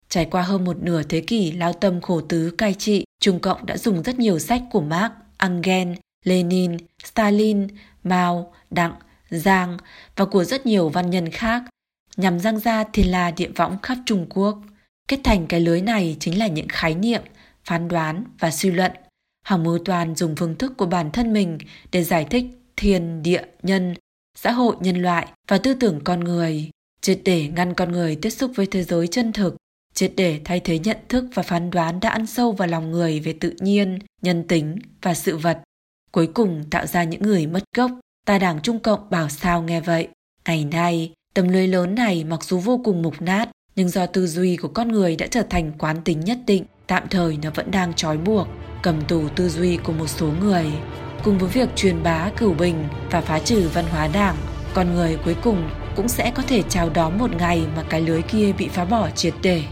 Trải qua hơn một nửa thế kỷ lao tâm khổ tứ cai trị, Trung Cộng đã dùng rất nhiều sách của Marx, Engel, Lenin, Stalin, Mao, Đặng, Giang và của rất nhiều văn nhân khác nhằm răng ra thiên la địa võng khắp Trung Quốc. Kết thành cái lưới này chính là những khái niệm, phán đoán và suy luận. Hằng mưu toàn dùng phương thức của bản thân mình để giải thích thiên, địa, nhân, xã hội nhân loại và tư tưởng con người, triệt để ngăn con người tiếp xúc với thế giới chân thực, triệt để thay thế nhận thức và phán đoán đã ăn sâu vào lòng người về tự nhiên, nhân tính và sự vật. Cuối cùng tạo ra những người mất gốc, Ta đảng Trung Cộng bảo sao nghe vậy. Ngày nay, tầm lưới lớn này mặc dù vô cùng mục nát, nhưng do tư duy của con người đã trở thành quán tính nhất định, tạm thời nó vẫn đang trói buộc, cầm tù tư duy của một số người. Cùng với việc truyền bá cửu bình và phá trừ văn hóa đảng, con người cuối cùng cũng sẽ có thể chào đón một ngày mà cái lưới kia bị phá bỏ triệt để.